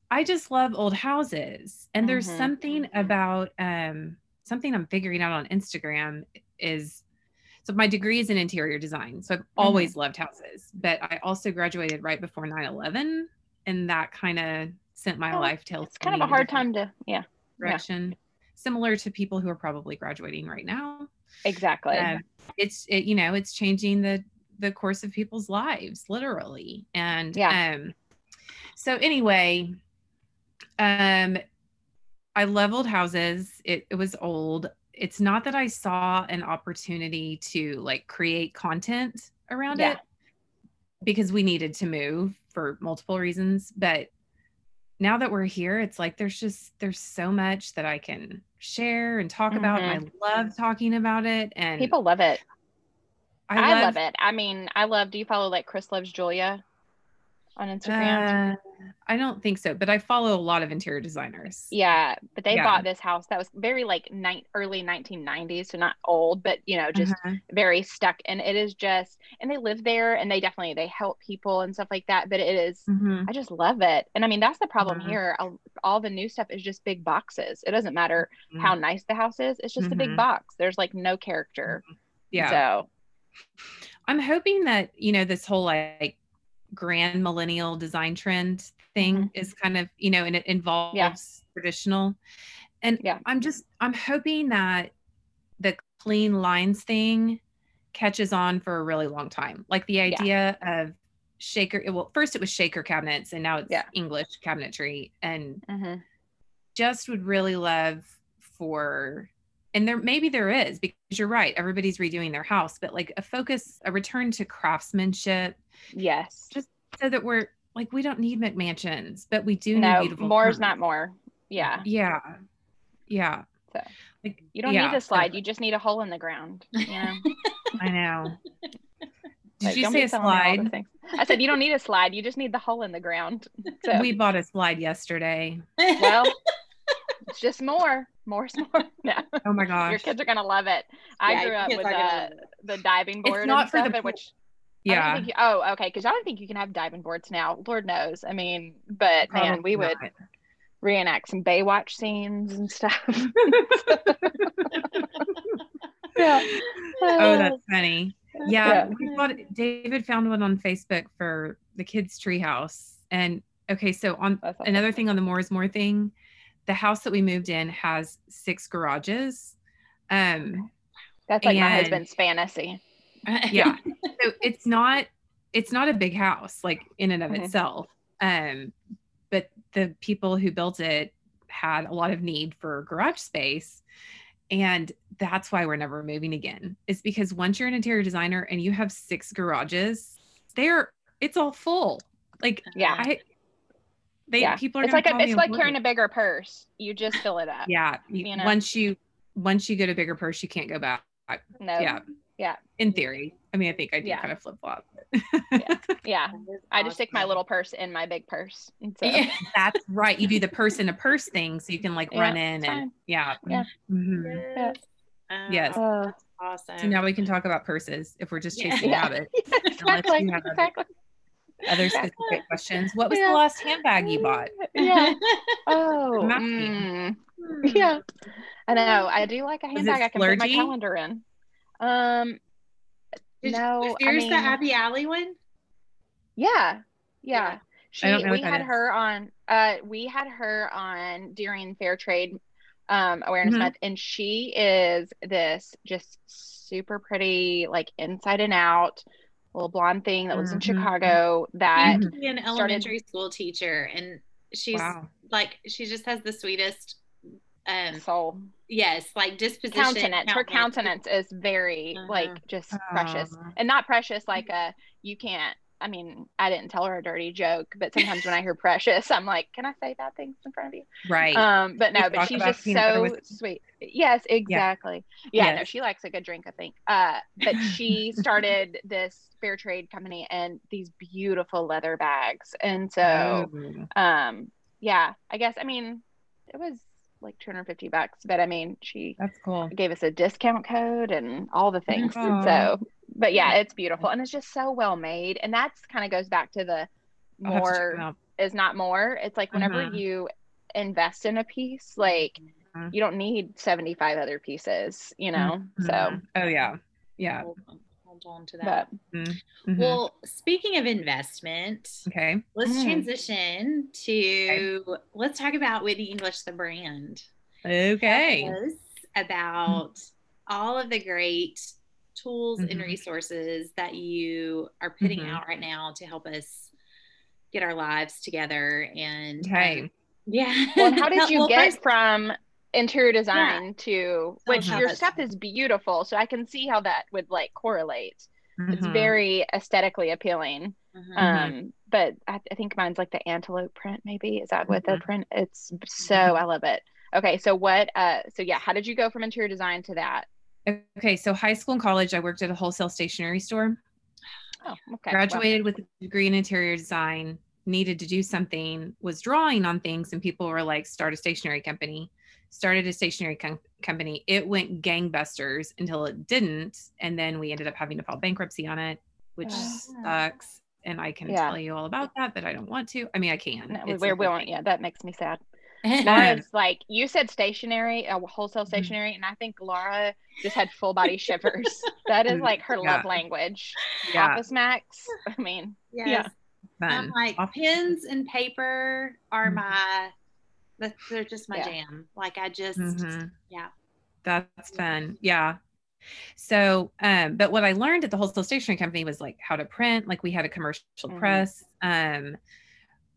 I just love old houses. And there's Mhm. something about um something I'm figuring out on Instagram is so my degree is in interior design. So I've Mm-hmm. always loved houses, but I also graduated right before 9/11 and that kind of sent my Oh, life tail It's kind of a hard time to yeah, direction. Similar to people who are probably graduating right now. exactly. Um, it's it, you know, it's changing the the course of people's lives literally. And Yeah. um so anyway, um I leveled houses. It, it was old. It's not that I saw an opportunity to like create content around Yeah. it because we needed to move for multiple reasons. But now that we're here, it's like there's just there's so much that I can share and talk about. And I love talking about it. And Mm-hmm. People love it. I, I, love, it. I mean, I love. Do you follow like Chris loves Julia on Instagram? Uh, I don't think so, but I follow a lot of interior designers. yeah, but they yeah. bought this house that was very like ni- early 1990s, so not old, but you know, just Uh-huh. very stuck. And it is just, and they live there, and they definitely they help people and stuff like that. But it is, Mhm. I just love it. And I mean, that's the problem Mhm. here. All, all the new stuff is just big boxes. It doesn't matter how nice the house is; it's just a big Mhm. box. There's like no character. Yeah. So I'm hoping that, you know, this whole like grand millennial design trend thing Mm-hmm. is kind of, you know, and it involves traditional. And Yeah. I'm just, I'm hoping that the clean lines thing catches on for a really long time. Like the idea of shaker, well, first it was shaker cabinets and now it's Yeah. English cabinetry. And mhm. just would really love for and there maybe there is because you're right everybody's redoing their house but like a focus a return to craftsmanship yes, just so that we're like we don't need mcmansions but we do need beautiful more is not more. Yeah. yeah yeah So, like You don't yeah, need so- slide. You just need a hole in the ground. You know? i know did Like, you say a telling me all the slide. I said you don't need a slide. You just need the hole in the ground. So we bought a slide yesterday well, it's just more. More's more. No, oh my gosh your kids are gonna love it. I Yeah, grew up with are uh, the diving board It's not and for the stuff, and pool- which I don't yeah think you, oh, okay, because I don't think you can have diving boards now. Lord knows. I mean, but man, we probably would reenact some Baywatch scenes and stuff. yeah. oh that's funny yeah, Yeah. we bought David found one on Facebook for the kids treehouse. And okay, so on awesome. another thing on the more is more thing, the house that we moved in has six garages. Um That's like my husband's fantasy. yeah. so it's not it's not a big house like in and of Mhm. itself. Um but the people who built it had a lot of need for garage space. And that's why we're never moving again. Is because once you're an interior designer and you have six garages, they're it's all full. Like Yeah. I they yeah. people are It's like a, it's like carrying a bigger purse. You just fill it up. yeah. you- you know? Once you once you get a bigger purse, you can't go back. No. Yeah. Yeah. In theory. I mean, I think I do Yeah. kind of flip flop. Yeah. Yeah. I just stick my little purse in my big purse. So Yeah. That's right. You do the purse in a purse thing so you can like Yeah, run in and fine. yeah. Yeah. Mhm. Yes. Oh, Yes. Uh, that's awesome. So now we can talk about purses if we're just chasing Yeah. rabbits. exactly. you have exactly. Other Exactly. specific questions. What was Yeah. the last handbag you bought? Yeah. Oh. Mm, yeah. I know. I do like a handbag I can put my calendar in. Um Did- no, was I mean, the Abby Alley one? Yeah. Yeah. Yeah. She don't know we had is. her on uh we had her on during fair trade um awareness Mhm. month and she is this just super pretty like inside and out little blonde thing that lives in Mhm. Chicago that She used be an elementary school teacher, and she's Wow. like she just has the sweetest um Soul. yes, like disposition. Countenance. Her countenance is very Uh-huh. like just precious. And not precious like a you can't I mean, I didn't tell her a dirty joke, but sometimes when I hear precious, I'm like, can I say bad things in front of you? Right. Um, but no, We but she's just so sweet. Yes, exactly. Yeah, no, Yes. she likes a good drink, I think. Uh, but she started this fair trade company and these beautiful leather bags. And so, Oh. um, yeah, I guess, I mean, it was like 250 bucks, but I mean, she that's cool. gave us a discount code and all the things. And so, but yeah, it's beautiful and it's just so well made. And that's kind of goes back to the I'll to more is not more. It's like whenever Mhm. you invest in a piece, like Mhm. you don't need 75 other pieces, you know? So, Mhm. Oh yeah. Yeah. Hold on, hold on to that. but Mhm. Well, speaking of investment, okay. let's Mm. transition to let's talk about Whitney English, the brand. Okay. Tell us about all of the great tools and Mhm. resources that you are putting Mhm. out right now to help us get our lives together and Okay. um, yeah well, how did you Well, get first- from interior design to which us your that stuff is beautiful. So I can see how that would like correlate. It's Mhm. very aesthetically appealing. Mhm. Um, but I, I think mine's like the antelope print, maybe. Is that what the Mhm. print? It's so I love it. Okay, so what uh so yeah, how did you go from interior design to that? Okay. So high school and college, I worked at a wholesale stationery store. Oh, okay. graduated with a degree in interior design needed to do something was drawing on things and people were like start a stationery company started a stationery com- company it went gangbusters until it didn't and then we ended up having to file bankruptcy on it which Ah. sucks and i can Yeah. tell you all about that but i don't want to i mean i can Well, a whole willing. thing. Yeah, that makes me sad. Yeah. Like you said stationary, uh, wholesale Mhm. stationary, and I think Laura just had full body shivers. that is like her yeah. love language. yeah Office Max. I mean, yes. yeah. I'm like Off- pens and paper are Mhm. my that's they're just my Yeah. jam. Like I just Mhm. yeah. That's fun. Yeah. So, um, but what I learned at the wholesale stationery company was like how to print. Like we had a commercial Mhm. press. Um,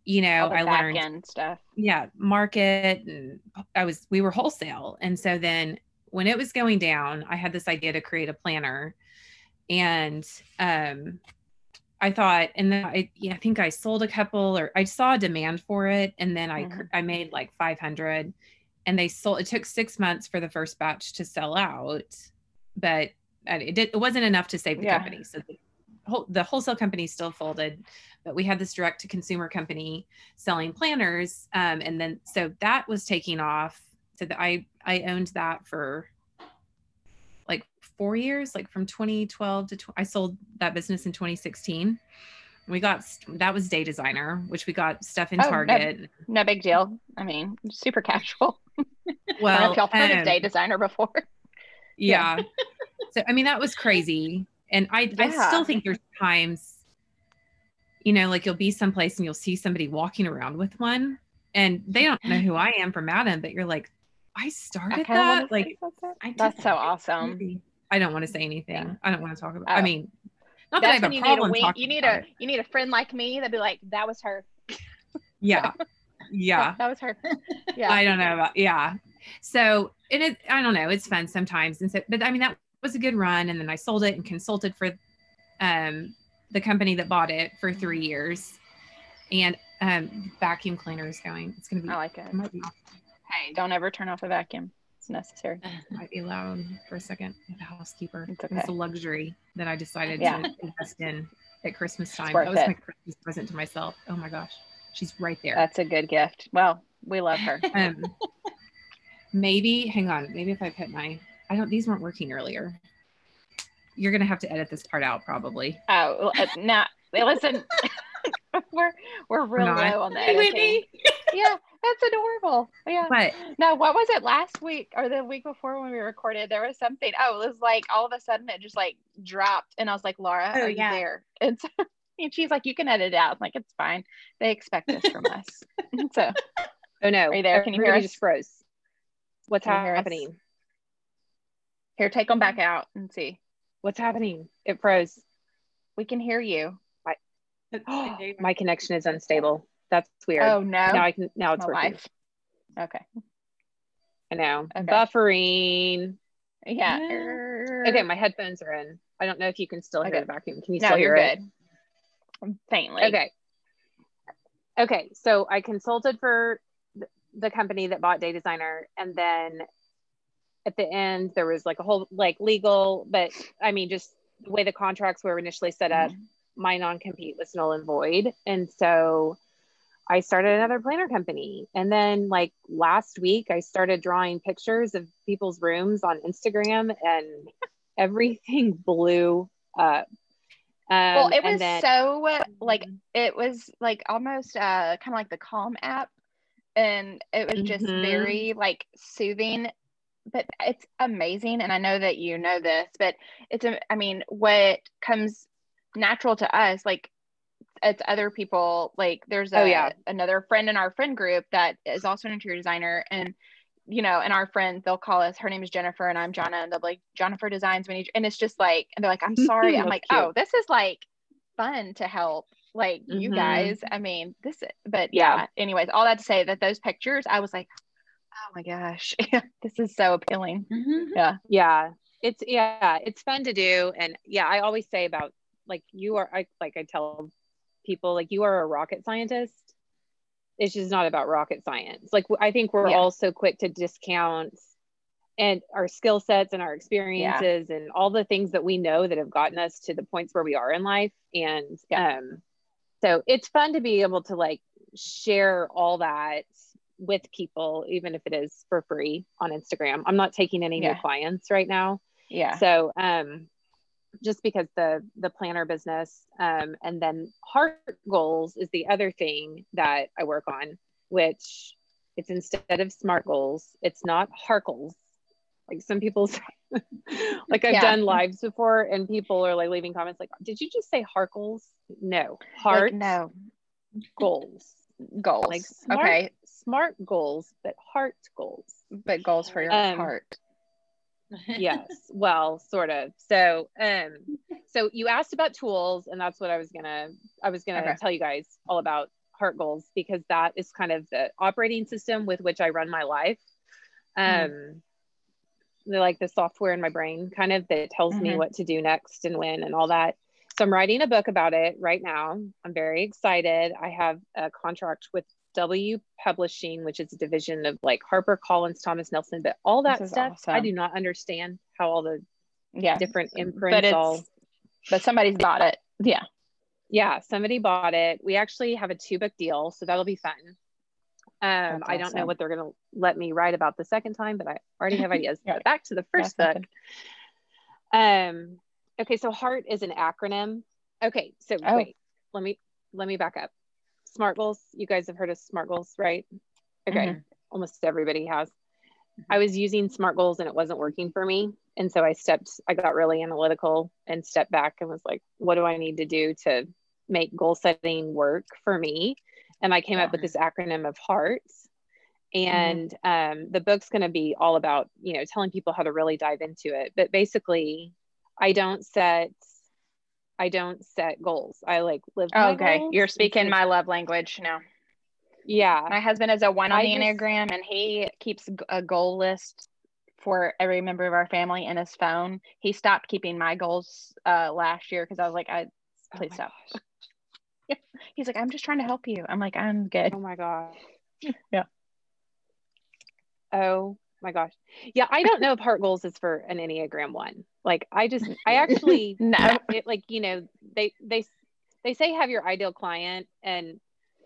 you know, I learned, end stuff. yeah, market, and I was we were wholesale, and so then when it was going down, I had this idea to create a planner, and um, I thought, and then I, yeah, I think I sold a couple, or I saw a demand for it, and then I Mhm. I made like five hundred, and they sold. It took six months for the first batch to sell out, but it did. It wasn't enough to save the Yeah. company. So the, whole, the wholesale company still folded, but we had this direct to consumer company selling planners, um, and then so that was taking off. So that I I owned that for like four years, like from 2012 to tw- I sold that business in 2016. We got that was day designer, which we got stuff in Oh, Target. No big deal. I mean, super casual. I don't know Well, if y'all heard um, of day designer before. yeah. so I mean that was crazy. And I I still think there's times, you know, like you'll be someplace and you'll see somebody walking around with one and they don't know who I am from Adam, but you're like, I started I that. Like something. I that's that. so awesome. I don't want to say anything. Yeah. I don't want to talk about I Oh. mean, not that I have a you need a problem You need a you need a friend like me that'd be like, that was her. Yeah. Yeah. that was her. Yeah. I don't know about yeah. So and it I don't know, it's fun sometimes. And so but I mean that was a good run. And then I sold it and consulted for um the company that bought it for three years. And um vacuum cleaner is going. It's gonna be I like it. it be Hey, don't ever turn off a vacuum. It's necessary. might be loud for a second. The housekeeper. It's okay. a luxury that I decided Yeah. to invest in at Christmas time. That was it. my Christmas present to myself. Oh my gosh. She's right there. That's a good gift. Well, we love her. um maybe hang on maybe if i put my i don't these weren't working earlier you're gonna have to edit this part out probably Oh, well, uh, now listen, we're we're real low on the editing. Yeah, that's adorable. Yeah. but No, what was it last week or the week before when we recorded? There was something. Oh, it was like all of a sudden it just like dropped, and I was like, Laura, Oh, are yeah. you there? And, so, and she's like, you can edit it out. I'm like, it's fine. They expect this from us. so Oh no. Are you there? Can you hear us? just froze. What's happening? Here, take them back out and see. What's happening? It froze. We can hear you. My connection is unstable. That's weird. Oh no, Now I can now it's working. life. Okay. I know. Okay. Buffering. Yeah. Yeah. Okay, my headphones are in. I don't know if you can still hear Okay. the vacuum. Can you no, still you're hear it? good. Faintly. Okay. Okay, so I consulted for the company that bought Day Designer, and then at the end there was like a whole like legal, but I mean just the way the contracts were initially set up, my non-compete was null and void, and so I started another planner company, and then like last week I started drawing pictures of people's rooms on Instagram, and everything blew up. Um, Well, it was then- so like it was like almost uh kind of like the Calm app, and it was just Mhm. very like soothing. But it's amazing, and I know that you know this, but it's a. I mean, what comes natural to us, like it's other people. Like there's a Oh, yeah. another friend in our friend group that is also an interior designer, and you know, and our friends, they'll call us. Her name is Jennifer, and I'm Jonna, and they'll be like, Jennifer designs when you, and it's just like, and they're like, I'm sorry. I'm like, cute. oh, this is like fun to help like you Mhm. guys. I mean, this, but yeah. Yeah. Anyways, all that to say that those pictures, I was like, oh my gosh, this is so appealing. Mhm. Yeah. yeah it's yeah it's fun to do and yeah i always say about like you are i like i tell people like you are a rocket scientist it's just not about rocket science like i think we're Yeah. all so quick to discount and our skill sets and our experiences and all the things that we know that have gotten us to the points where we are in life and Yeah. um so it's fun to be able to like share all that with people even if it is for free on instagram i'm not taking any Yeah. new clients right now Yeah. so um just because the the planner business um and then heart goals is the other thing that i work on which it's instead of smart goals it's not heart goals like some people say like i've Yeah. done lives before and people are like leaving comments like did you just say heart goals no heart Like, no goals goals. like smart, okay. Smart goals but heart goals. But goals for your Um, heart. yes well sort of. So um so you asked about tools and that's what i was gonna i was gonna Okay. tell you guys all about heart goals because that is kind of the operating system with which i run my life. Um they're like the software in my brain kind of that tells me Mhm. what to do next and when and all that. So i'm writing a book about it right now. I'm very excited. I have a contract with w publishing which is a division of like harper collins thomas nelson but all that stuff i do not understand how all the Yeah. different But imprints it's all but somebody's got it. Yeah. yeah somebody bought it we actually have a two book deal so that'll be fun um That's i don't know what they're going to let me write about the second time but i already have ideas Yeah. but back to the first That's book um okay so heart is an acronym okay so Oh. wait let me let me back up smart goals? You guys have heard of smart goals right? Okay Mhm. almost everybody has. I was using smart goals and it wasn't working for me and so i stepped i got really analytical and stepped back and was like what do i need to do to make goal setting work for me? And i came Yeah. up with this acronym of hearts and um, the book's going to be all about you know telling people how to really dive into it. But basically i don't set i don't set goals i like live Oh, okay. goals. You're speaking my love language now. yeah My husband is a one on I the just- Enneagram and he keeps a goal list for every member of our family in his phone. He stopped keeping my goals uh, last year because I was like, I Oh please my stop. He's like, I'm just trying to help you. I'm like, I'm good. oh my gosh Yeah. oh my gosh yeah i don't know if heart goals is for an enneagram one like i just i actually No. it like you know they they they say have your ideal client and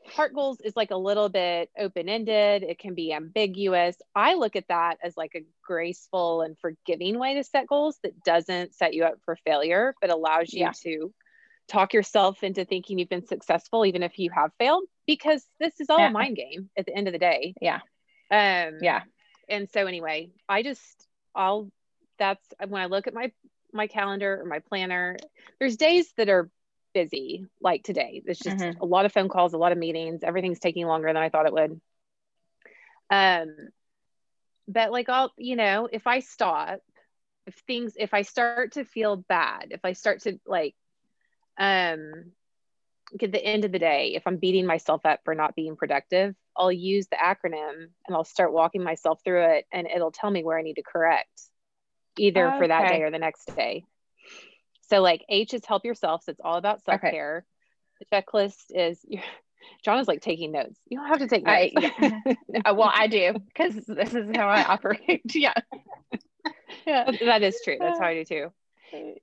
heart goals is like a little bit open-ended it can be ambiguous i look at that as like a graceful and forgiving way to set goals that doesn't set you up for failure but allows you Yeah. to talk yourself into thinking you've been successful even if you have failed because this is all Yeah. a mind game at the end of the day Yeah. um Yeah. And so anyway i just i'll that's when i look at my my calendar or my planner there's days that are busy like today. There's just Mhm. a lot of phone calls a lot of meetings. Everything's taking longer than i thought it would. Um but like i'll you know if i stop if things if i start to feel bad if i start to like um at the end of the day, if I'm beating myself up for not being productive, I'll use the acronym and I'll start walking myself through it and it'll tell me where I need to correct either for that day or the next day. So like H is help yourself. So it's all about self-care. The checklist is Jonna is like taking notes. You don't have to take I- notes. Uh, well, I do because this is how I operate. Yeah. Yeah. that is true. That's how I do too.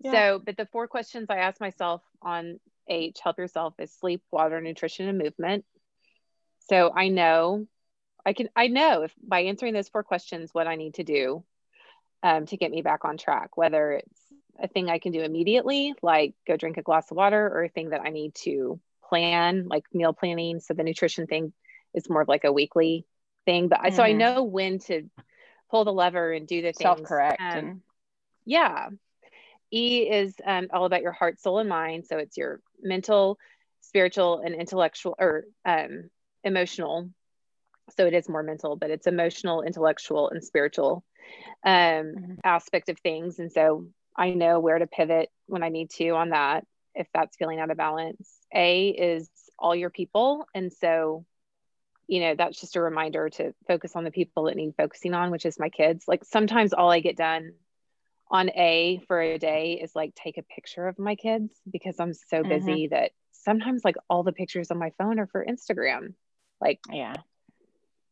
Yeah. So, but the four questions I ask myself on H, help yourself, is sleep, water, nutrition, and movement. So I know I can, I know if by answering those four questions, what I need to do um, to get me back on track, whether it's a thing I can do immediately, like go drink a glass of water, or a thing that I need to plan, like meal planning. So the nutrition thing is more of like a weekly thing. But I, so I Mhm. know when to pull the lever and do the. Self correct. um, and yeah. E is um, all about your heart, soul, and mind. So it's your mental, spiritual, and intellectual or um, emotional. So it is more mental, but it's emotional, intellectual, and spiritual um, Mhm. aspect of things. And so I know where to pivot when I need to on that if that's feeling out of balance. A is all your people. And so, you know, that's just a reminder to focus on the people that need focusing on, which is my kids. Like sometimes all I get done on A for a day is like take a picture of my kids because I'm so Mhm. busy that sometimes like all the pictures on my phone are for Instagram. Like yeah.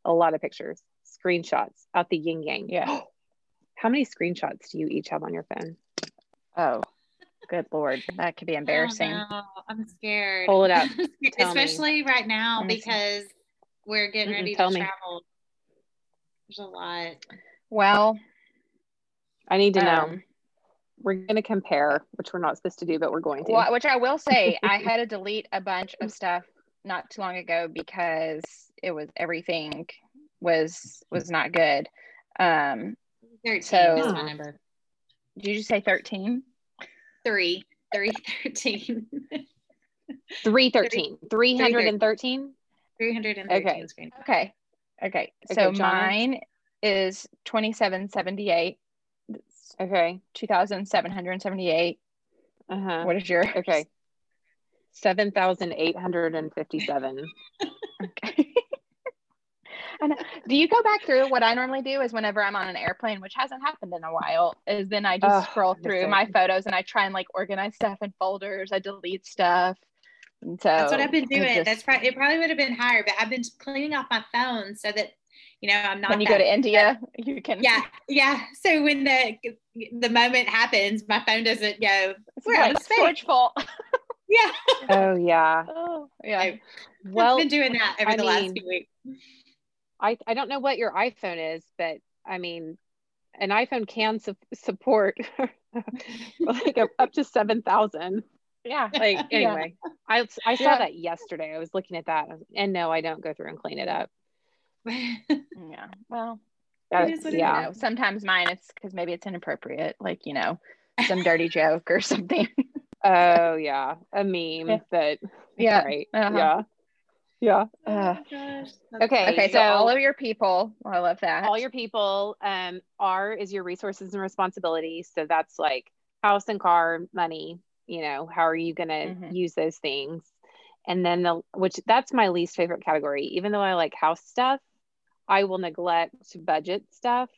a lot of pictures, screenshots out the yin yang. Yeah. How many screenshots do you each have on your phone? Oh, good lord, that could be embarrassing. Oh, no, I'm scared. Pull it up. I'm scared, Tell me. Especially right now Let me because we're getting ready tell to me. travel. There's a lot. Well, I need to know. um, We're going to compare, which we're not supposed to do, but we're going to. Well, which I will say, I had to delete a bunch of stuff not too long ago because it was everything was was not good. Um, 13 So- is my number. did you say thirteen? Three. Three thirteen. 313. 313? 313 Okay. screen. Okay, okay. So Okay, mine is twenty seven seventy eight. Okay. Two thousand seven hundred seventy eight. Uh huh. What is your Okay. 7,857. Okay. And do you go back through what I normally do is whenever I'm on an airplane, which hasn't happened in a while, is then I just Ugh, scroll through my photos and I try and like organize stuff in folders. I delete stuff. And so That's what I've been doing. just- That's probably it. Probably would have been higher, but I've been cleaning off my phone so that you know I'm not. when you go to India, you can Yeah, yeah. So when the the moment happens, my phone doesn't go. We're out of space. Yeah, Oh, yeah. oh, yeah. Well, I've been doing that over I the last few weeks. I, I don't know what your iPhone is, but I mean, an iPhone can su- support like up- up to 7,000. Yeah. Like, Yeah. anyway, I, I saw Yeah. that yesterday. I was looking at that. And eh, no, I don't go through and clean it up. Yeah. Well, That- is what you yeah. know, sometimes mine it's because maybe it's inappropriate, like, you know, some dirty joke or something. Oh, yeah. A meme that, Yeah. right. Uh-huh. Yeah. Yeah. Uh, oh. Okay. okay. So, so- all of your people, I love that. all your people um r is your resources and responsibilities so that's like house and car money you know how are you going to Mhm. use those things and then the which that's my least favorite category even though i like house stuff i will neglect budget stuff.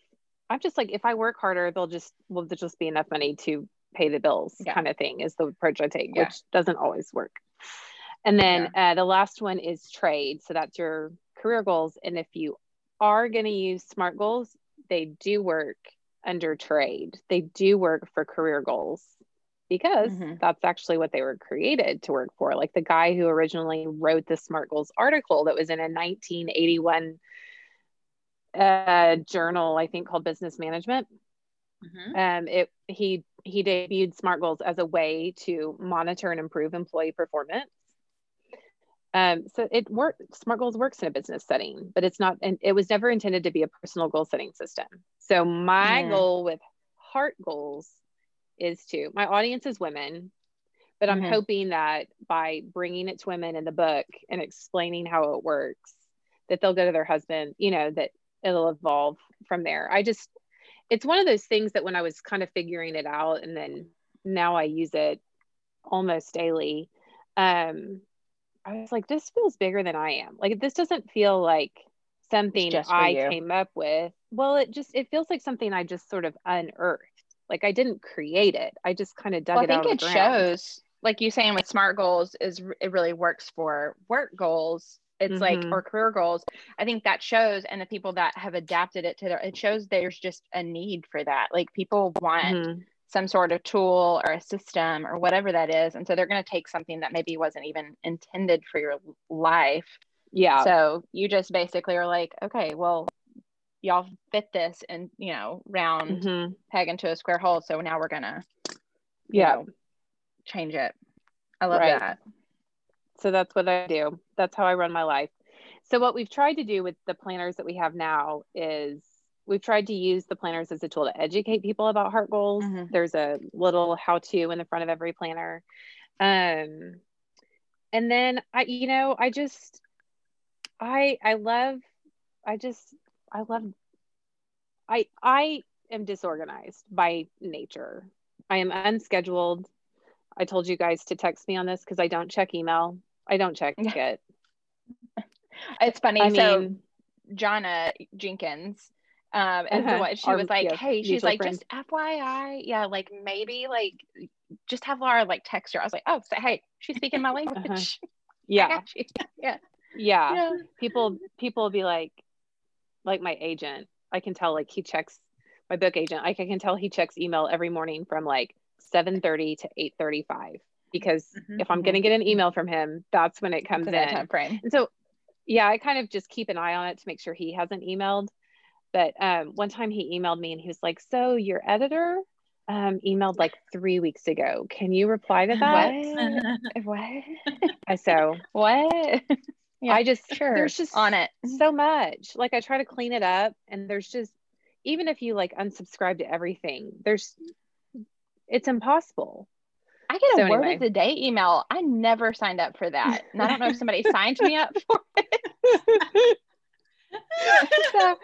I'm just like if i work harder they'll just will there just be enough money to pay the bills Yeah. kind of thing is the approach i take Yeah. which doesn't always work. And then uh, the last one is trade. So that's your career goals. And if you are going to use smart goals they do work under trade. They do work for career goals because Mhm. that's actually what they were created to work for. Like the guy who originally wrote the smart goals article that was in a 1981 uh, journal i think called business management Mhm. um, it he he debuted smart goals as a way to monitor and improve employee performance um, so it work smart goals works in a business setting but it's not and it was never intended to be a personal goal setting system so my goal with heart goals is to my audience is women but i'm Mhm. hoping that by bringing it to women in the book and explaining how it works that they'll go to their husband you know that it'll evolve from there i just it's one of those things that when I was kind of figuring it out and then now I use it almost daily. Um, I was like, this feels bigger than I am. Like this doesn't feel like something I you. came up with. Well, it just it feels like something I just sort of unearthed. Like I didn't create it. I just kind of dug Well, I it out think it shows, like you saying with SMART goals, is it really works for work goals. It's like Mhm. or career goals. I think that shows, and the people that have adapted it to their, it shows there's just a need for that. Like people want Mhm. some sort of tool or a system or whatever that is, and so they're going to take something that maybe wasn't even intended for your life. Yeah. So you just basically are like, okay, well, y'all fit this and you know round Mhm. peg into a square hole. So now we're gonna Yeah. know, change it. I love Right. that. So that's what I do. That's how I run my life. So what we've tried to do with the planners that we have now is we've tried to use the planners as a tool to educate people about heart goals. Mhm. There's a little how-to in the front of every planner. Um and then I you know, I just I I love I just I love I I am disorganized by nature. I am unscheduled. I told you guys to text me on this because I don't check email. I don't check it. It's funny. I so mean, Jonna Jenkins, um, Uh-huh. one she Our- was like, yes, hey, she's like, friend. just FYI, yeah, like maybe like just have Laura like text her. I was like, oh, so, hey, she's speaking my language. I yeah. Yeah. yeah. Yeah. People people will be like, like my agent. I can tell like he checks my book agent. Like I can tell he checks email every morning from like seven thirty to eight thirty five because Mhm, if I'm mhm. gonna get an email from him, that's when it comes in. time frame. And so, yeah, I kind of just keep an eye on it to make sure he hasn't emailed. But um, one time he emailed me and he was like, "So your editor um, emailed like three weeks ago. Can you reply to that?" What? what? So What? Yeah, I just Sure. there's just on it. so much. Like I try to clean it up, and there's just even if you like unsubscribe to everything, there's it's impossible. I get a So word anyway. of the day email. I never signed up for that. And I don't know if somebody signed me up for it. So,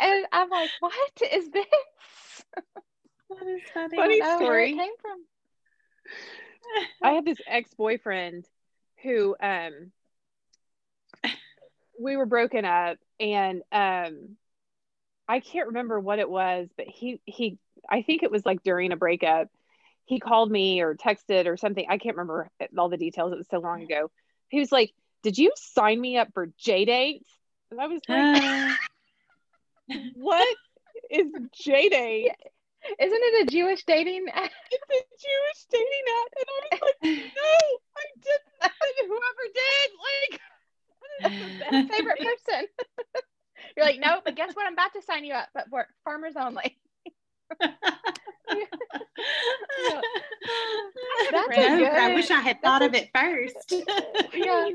and I'm like, what is this? That is funny. Funny I where it story. came from. I had this ex-boyfriend who um we were broken up and um I can't remember what it was, but he he I think it was like during a breakup. He called me or texted or something. I can't remember all the details. It was so long ago. He was like, "Did you sign me up for J dates?" And I was like, Uh, "What is J date?" Isn't it a Jewish dating app? It's a Jewish dating app, and I was like, "No, I didn't." Whoever did, like, favorite person. You're like, no, but guess what? I'm about to sign you up, but for farmers only. That's a good. I wish I had thought of it first. Yeah,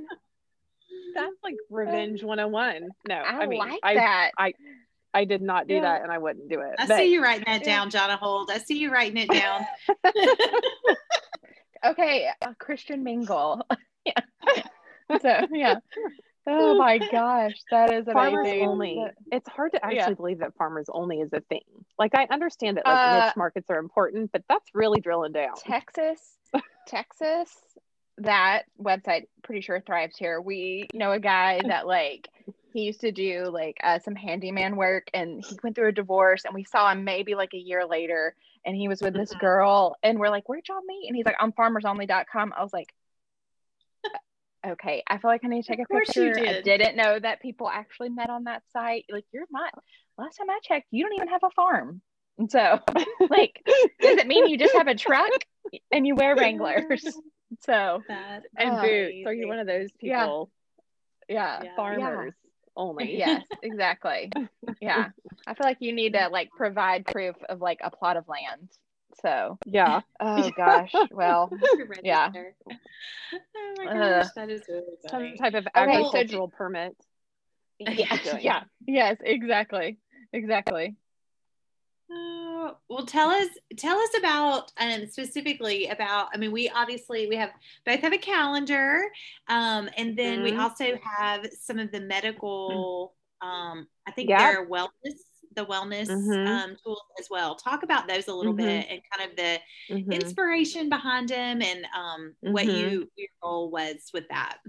That's like uh, revenge 101. No, I, I, mean, like I, that. I did not do Yeah. that and I wouldn't do it. I But see you writing that Yeah. down, Jonna Hold. I see you writing it down. Okay, a Christian mingle. yeah. So yeah. Oh my gosh, that is farmers amazing. only, it's hard to actually Yeah. believe that farmers only is a thing. Like, I understand that like Uh, niche markets are important, but that's really drilling down. Texas, Texas, that website pretty sure thrives here. We know a guy that like he used to do like uh, some handyman work and he went through a divorce and we saw him maybe like a year later and he was with this Mm-hmm. girl and we're like, where'd y'all meet? And he's like, on farmersonly.com. I was like, okay, I feel like I need to take Of a picture. I did. didn't know that people actually met on that site. Like, you're not, last time I checked, you don't even have a farm. And so, like, does it mean you just have a truck and you wear Wranglers? So, That And boots. Are you one of those people? yeah, Yeah. Farmers only. yes, exactly. Yeah, I feel like you need to like provide proof of like a plot of land. So, Yeah. oh gosh, well, Yeah. Oh my Uh, gosh, that is really Some type of Okay, so permit. yeah, yeah, yes, exactly, exactly. Uh, well, tell us tell us about um, specifically about. I mean, we obviously we have both have a calendar, um, and then we Mhm. also have some of the medical. Um, I think Yep. they're wellness, the wellness Mhm. um, tools as well. Talk about those a little Mhm. bit and kind of the Mhm. inspiration behind them and um, what Mhm. you your goal was with that.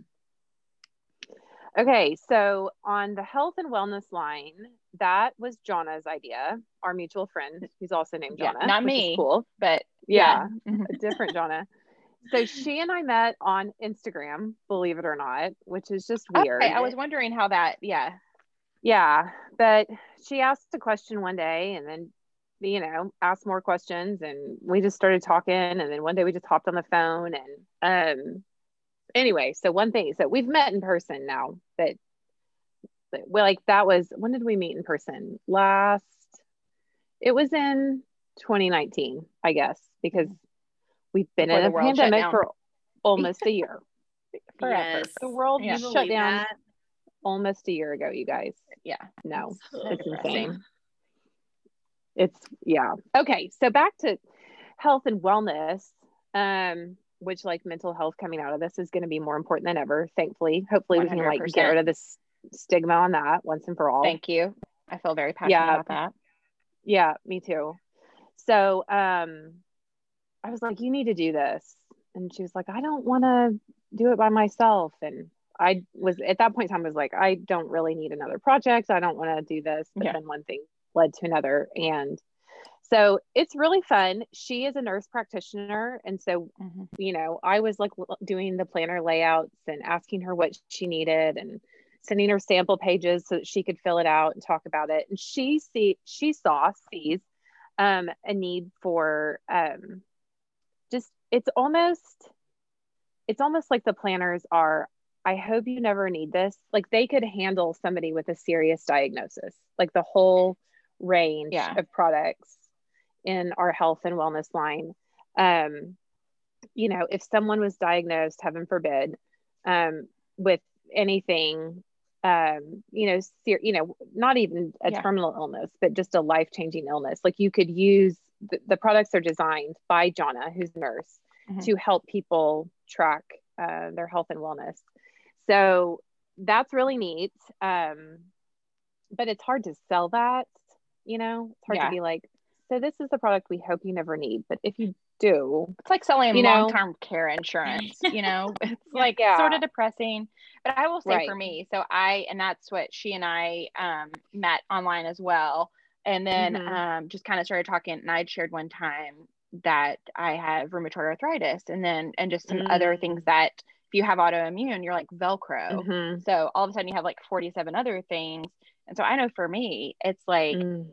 Okay, so on the health and wellness line, that was Jonna's idea, our mutual friend, who's also named Yeah, not me. Cool. But Yeah, yeah. a different Jonna. So she and I met on Instagram, believe it or not, which is just weird. Okay, I was wondering how that, yeah. Yeah, but she asked a question one day and then, you know, asked more questions and we just started talking. And then one day we just hopped on the phone and, um, anyway, so one thing, so we've met in person now, but, but well, like that was, when did we meet in person? Last, it was in 2019, I guess, because we've been Before in a pandemic for almost a year. Forever. Yes. The world Yeah. Shut down that? Almost a year ago, you guys. Yeah. No, So it's insane. It's yeah. Okay, so back to health and wellness, um, which like mental health coming out of this is going to be more important than ever. Thankfully, hopefully we can like get rid of this stigma on that once and for all. Thank you. I feel very passionate Yeah. about that. Yeah, me too. So um I was like, you need to do this. And she was like, I don't want to do it by myself. And I was at that point in time I was like, I don't really need another project. I don't want to do this. But Yeah. then one thing led to another. And so it's really fun. She is a nurse practitioner. And so, Mhm. you know, I was like doing the planner layouts and asking her what she needed and sending her sample pages so that she could fill it out and talk about it. And she see she saw sees um, a need for um, just it's almost it's almost like the planners are. I hope you never need this. Like they could handle somebody with a serious diagnosis, like the whole range Yeah. of products in our health and wellness line. Um, you know, if someone was diagnosed, heaven forbid, um, with anything, um, you know, ser- you know, not even a Yeah. terminal illness, but just a life changing illness, like you could use the, the products are designed by Jonna, who's a nurse, Mhm. to help people track uh, their health and wellness. So that's really neat. Um, but it's hard to sell that, you know, it's hard Yeah. to be like, so this is the product we hope you never need. But if you do, It's like selling You know? long term care insurance, you know, it's like Yeah. sort of depressing. But I will say for me, so I, and that's what she and I um, met online as well. And then Mhm. um, just kind of started talking. And I'd shared one time that I have rheumatoid arthritis and then, and just some other Mm. things that if you have autoimmune, you're like Velcro. Mhm. So all of a sudden you have like 47 other things. And so I know for me, it's like, Mm.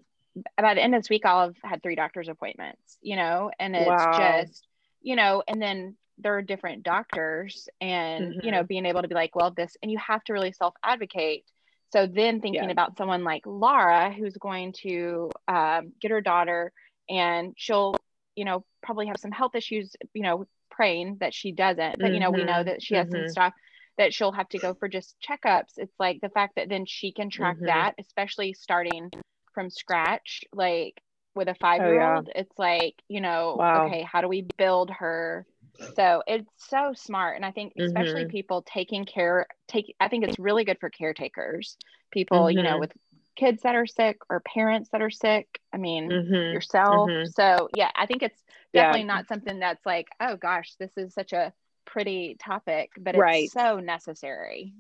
by the end of this week, I'll have had three doctor's appointments, you know, and it's Wow. just, you know, and then there are different doctors and, you know, being able to be like, well, this, and you have to really self advocate. So then thinking Yeah. about someone like Laura, who's going to um, get her daughter and she'll, you know, probably have some health issues, you know, praying that she doesn't, but, you know, we know Mhm. that she has some Mhm. stuff that she'll have to go for just checkups. It's like the fact that then she can track Mhm. that, especially starting from scratch, like with a five year old. It's like, you know, Oh, Wow. okay, how do we build her? So it's so smart. And I think especially Mhm. people taking care, take I think it's really good for caretakers, people, you know, Mhm. with kids that are sick or parents that are sick. I mean, yourself. So yeah, I think it's Yeah. definitely not something that's like, oh gosh, this is such a pretty topic, but it's Right. so necessary.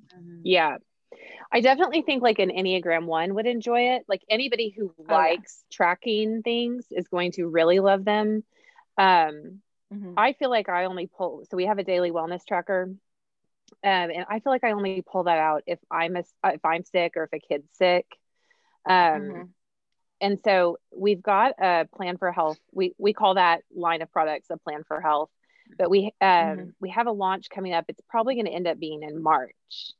Yeah. I definitely think like an Enneagram one would enjoy it. Like anybody who Oh, yeah. likes tracking things is going to really love them. Um, Mhm. I feel like I only pull, so we have a daily wellness tracker. Um, and I feel like I only pull that out if I'm a, if I'm sick or if a kid's sick. Um, Mhm. And so we've got a plan for health. We we call that line of products a plan for health. But we um, Mhm. we have a launch coming up. It's probably going to end up being in March.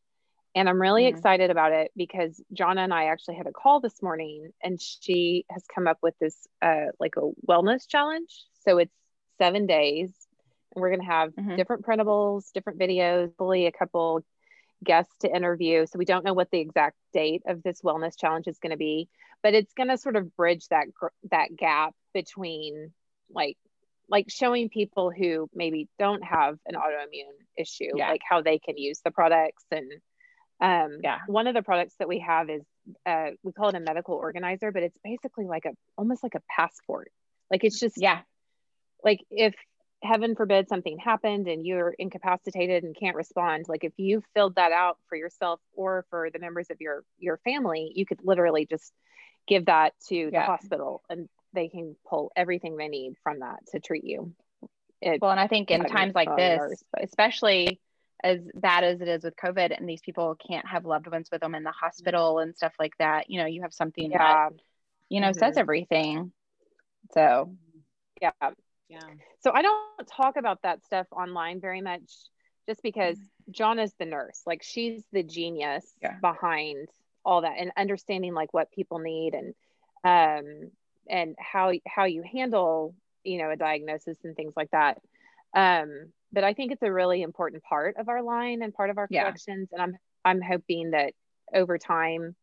And I'm really Mhm. excited about it because Jonna and I actually had a call this morning and she has come up with this uh, like a wellness challenge. So it's seven days and we're going to have Mhm. different printables, different videos, hopefully a couple guests to interview. So we don't know what the exact date of this wellness challenge is going to be, but it's going to sort of bridge that that gap between like like showing people who maybe don't have an autoimmune issue, Yeah. like how they can use the products and um, Yeah. one of the products that we have is uh, we call it a medical organizer, but it's basically like a almost like a passport. Like it's just Yeah. like if heaven forbid something happened and you're incapacitated and can't respond like if you filled that out for yourself or for the members of your your family you could literally just give that to yeah. the hospital and they can pull everything they need from that to treat you it, well and i think in times like this especially as bad as it is with covid and these people can't have loved ones with them in the hospital and stuff like that you know you have something yeah. that you know mm-hmm. says everything so yeah yeah. So I don't talk about that stuff online very much just because Jonna is the nurse. Like she's the genius yeah. behind all that and understanding like what people need and um and how how you handle, you know, a diagnosis and things like that. Um but I think it's a really important part of our line and part of our collections yeah. and I'm I'm hoping that over time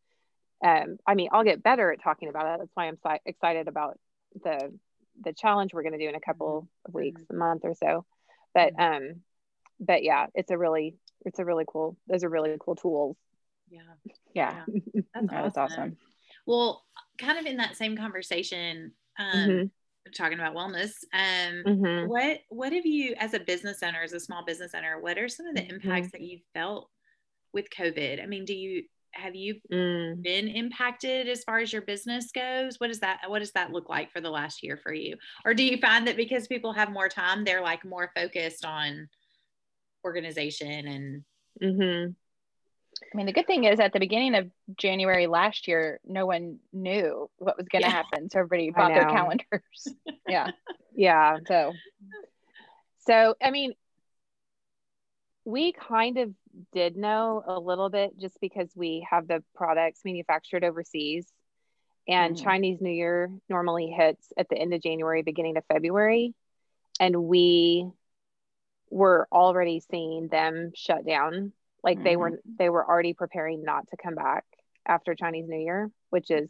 um I mean, I'll get better at talking about it. That's why I'm si- excited about the the challenge we're going to do in a couple mm-hmm. of weeks, mm-hmm. a month or so. But mm-hmm. um, but yeah, it's a really it's a really cool. Those are really cool tools. Yeah, yeah, yeah. That's, that's awesome. awesome. Well, kind of in that same conversation, um, mm-hmm. talking about wellness. Um, mm-hmm. what what have you, as a business owner, as a small business owner, what are some of the mm-hmm. impacts that you felt with COVID? I mean, do you have you mm. been impacted as far as your business goes what does that what does that look like for the last year for you or do you find that because people have more time they're like more focused on organization and mm-hmm. I mean, the good thing is at the beginning of January last year, no one knew what was going to yeah. happen. So everybody bought their calendars. yeah. Yeah. So, so, I mean, we kind of did know a little bit just because we have the products manufactured overseas and mm-hmm. Chinese New Year normally hits at the end of January, beginning of February. And we were already seeing them shut down. Like mm-hmm. they were they were already preparing not to come back after Chinese New Year, which is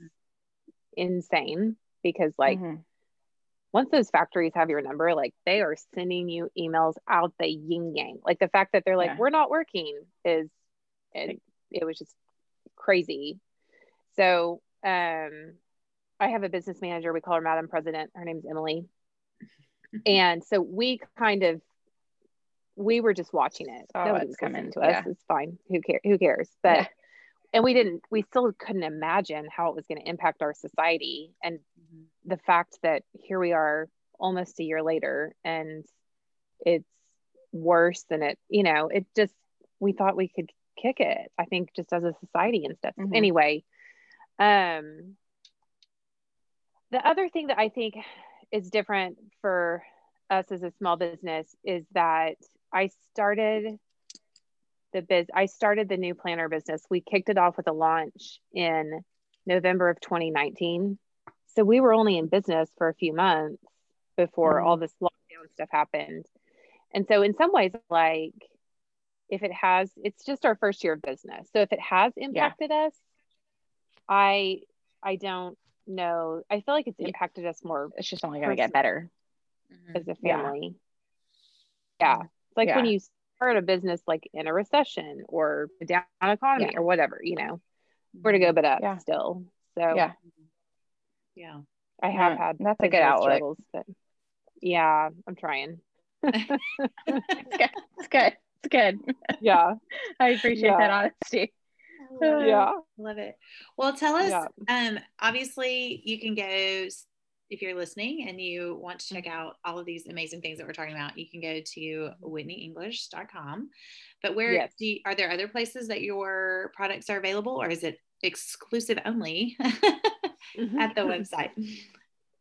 insane because like mm-hmm once those factories have your number, like they are sending you emails out the yin yang. Like the fact that they're like, yeah. we're not working is, it, it was just crazy. So, um, I have a business manager. We call her Madam President. Her name's Emily. and so we kind of, we were just watching it. Oh, Nobody was coming to us. Yeah. It's fine. Who cares? Who cares? But and we didn't we still couldn't imagine how it was going to impact our society and mm-hmm. the fact that here we are almost a year later and it's worse than it you know it just we thought we could kick it i think just as a society and stuff mm-hmm. anyway um the other thing that i think is different for us as a small business is that i started the biz I started the new planner business. We kicked it off with a launch in November of 2019. So we were only in business for a few months before mm-hmm. all this lockdown stuff happened. And so in some ways like if it has it's just our first year of business. So if it has impacted yeah. us, I I don't know. I feel like it's impacted us more. It's just only going to get better as a family. Yeah. yeah. It's like yeah. when you start a business like in a recession or a down economy yeah. or whatever, you know, where to go but up yeah. still. So yeah, yeah, I have had that's a good outlet. But yeah, I'm trying. it's good. It's good. It's good. Yeah, I appreciate yeah. that honesty. Yeah, love it. Well, tell us. Yeah. Um, obviously, you can go if you're listening and you want to check out all of these amazing things that we're talking about, you can go to whitneyenglish.com. But where yes. you, are there other places that your products are available or is it exclusive only mm-hmm. at the website?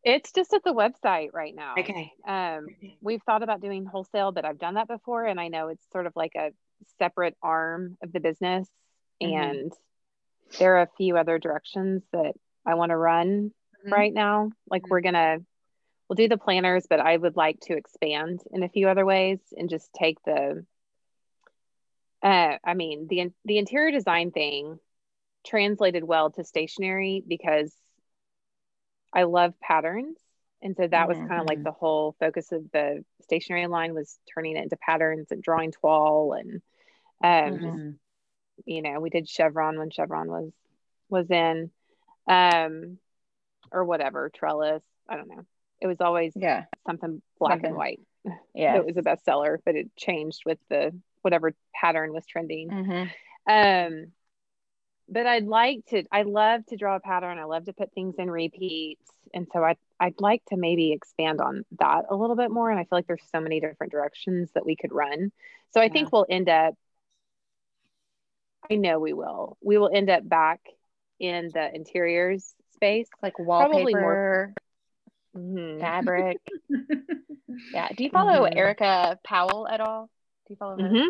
It's just at the website right now. Okay. Um, we've thought about doing wholesale, but I've done that before, and I know it's sort of like a separate arm of the business. Mm-hmm. And there are a few other directions that I want to run mm-hmm. right now. Like we're mm-hmm. gonna we'll do the planners, but I would like to expand in a few other ways and just take the uh, I mean the the interior design thing translated well to stationery because I love patterns. And so that mm-hmm. was kind of like the whole focus of the stationery line was turning it into patterns and drawing toile and um mm-hmm. you know, we did chevron when chevron was was in. Um or whatever trellis. I don't know. It was always Yeah. something black Something. and white. Yeah. It was a bestseller, but it changed with the whatever pattern was trending. hmm Um, but I'd like to. I love to draw a pattern. I love to put things in repeats, and so I I'd like to maybe expand on that a little bit more. And I feel like there's so many different directions that we could run. So I Yeah. think we'll end up. I know we will. We will end up back in the interiors space. Like wallpaper, Mhm. fabric. Yeah. Do you follow Mhm. Erica Powell at all? Do you follow her? Mhm.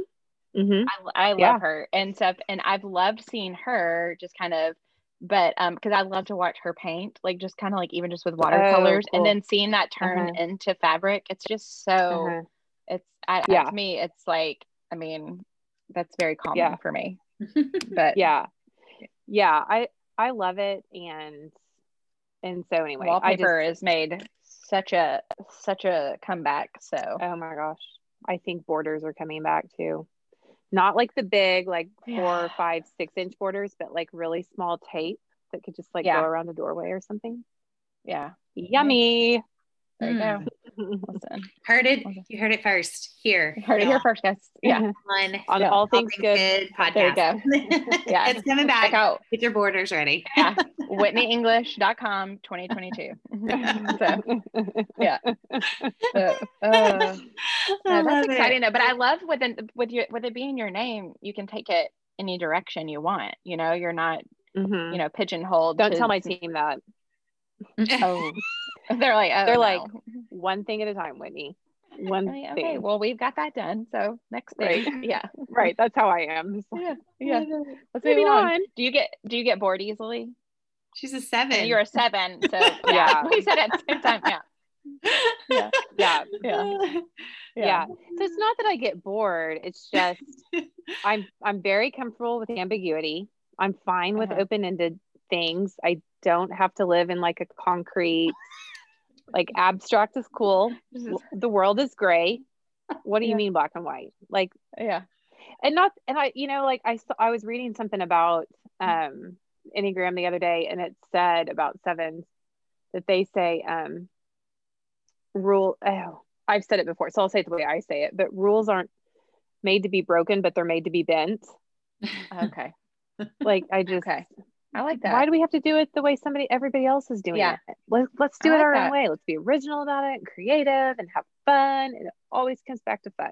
Mhm. I, I love Yeah. her and stuff, and I've loved seeing her just kind of, but um, because I love to watch her paint, like just kind of like even just with watercolors, cool. and then seeing that turn Uh-huh. into fabric, it's just so. Uh-huh. It's I, Yeah. to me, it's like I mean, that's very common Yeah. for me. But Yeah. Yeah. I I love it, and and so anyway, I just wallpaper is made such a such a comeback. So Oh my gosh. I think borders are coming back too. Not like the big, like four, Yeah. five, six inch borders, but like really small tape that could just like Yeah. go around a doorway or something. yeah, Yummy. there you Mm. go. Listen, Heard it. Okay. You heard it first. Here. you heard it here first, guys. Yeah, On On Yeah. all things good. podcast. There you go. Yeah. it's coming check back. out Get your borders ready. yeah, WhitneyEnglish.com 2022. so yeah. So, uh, I no, love that's it. exciting though. But I love with it, with your with it being your name, you can take it any direction you want. You know, you're not Mhm. you know pigeonholed. Don't to- tell my team that. Oh, they're like oh, They're no. like, One thing at a time, Whitney. One Like, thing. okay, well we've got that done. So next thing, Right. yeah, right. That's how I am. It's yeah, yeah. Let's move on. on. Do you get do you get bored easily? She's a And seven. you're a seven, so Yeah. yeah, we said it at the same time. Yeah, yeah, Yeah. yeah, Yeah. So it's not that I get bored. It's just I'm I'm very comfortable with ambiguity. I'm fine with Uh-huh. open-ended things. I don't have to live in like a concrete like abstract is cool. The world is gray. What do you Yeah. mean black and white? Like yeah. and not and I you know like I saw, I was reading something about um Enneagram the other day and it said about sevens that they say um rule oh I've said it before so I'll say it the way I say it but rules aren't made to be broken but they're made to be bent Okay, like I just okay. I like that. why do we have to do it the way somebody everybody else is doing Yeah. it? Let, let's do I it like our that. own way. Let's be original about it and creative and have fun. And it always comes back to fun.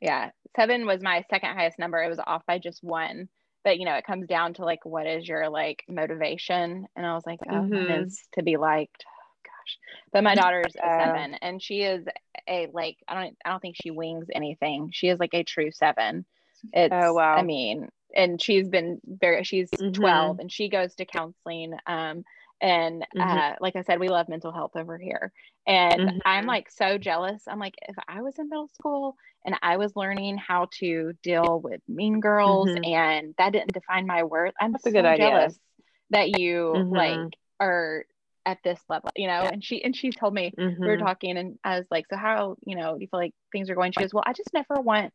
Yeah. Seven was my second highest number. It was off by just one. But you know it comes down to like what is your like motivation? And i was like oh Mhm. is to be liked. Gosh. But my daughter's a Uh, seven and she is a like i don't i don't think she wings anything. She is like a true seven. It's Oh, wow. i mean and she's been very she's Mhm. 12 and she goes to counseling um and Mhm. uh like i said we love mental health over here and i'm Mhm. like so jealous i'm like if i was in middle school and I was learning how to deal with mean girls Mhm. and that didn't define my worth. I'm That's a so good idea. jealous that you Mhm. like are at this level, you know. And she and she told me we were Mhm. talking and I was like, So how, you know, do you feel like things are going? She goes, Well, I just never want,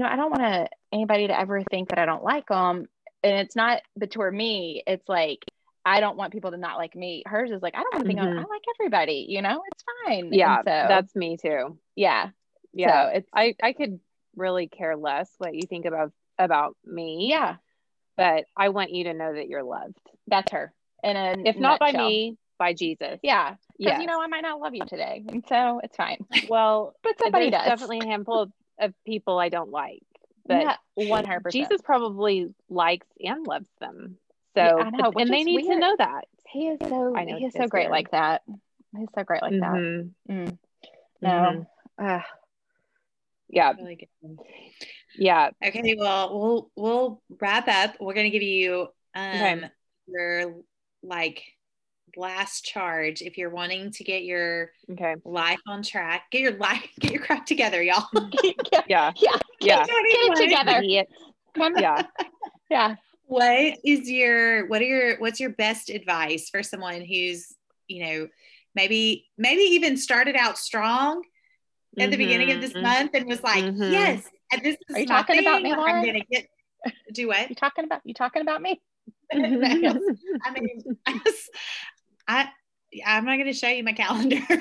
you know, I don't want to anybody to ever think that I don't like them. And it's not but toward me, it's like I don't want people to not like me. Hers is like, I don't want to think I- Mhm. I like everybody, you know, it's fine. yeah so that's me too yeah. yeah So it's I I could really care less what you think about about me. yeah, But I want you to know that you're loved. that's her. And If not by me, by Jesus. Yeah. Because Yes. you know, I might not love you today. And so it's fine. Well, But somebody does. definitely a handful of, of people I don't like. But one hundred percent. Jesus probably likes and loves them. So Yeah, I know, which and they is need to know that. He is so I know he is so great weird. like that. He's so great like that. Mhm. Mm. No. Mhm. Ugh. Yeah. Really good. Yeah. Okay, well, we'll we'll wrap up. We're gonna give you um Okay. your like last charge if you're wanting to get your Okay. life on track. Get your life, get your crap together, y'all. Yeah. yeah. Yeah. Get it together. Yeah. Yeah. what is your what are your what's your best advice for someone who's you know maybe maybe even started out strong at the beginning of this Mhm. month and was like Mhm. yes and this is Are you my talking about me, like, Laura? i'm gonna get do what You talking about you talking about me? I mean, I I'm not going to show you my calendar.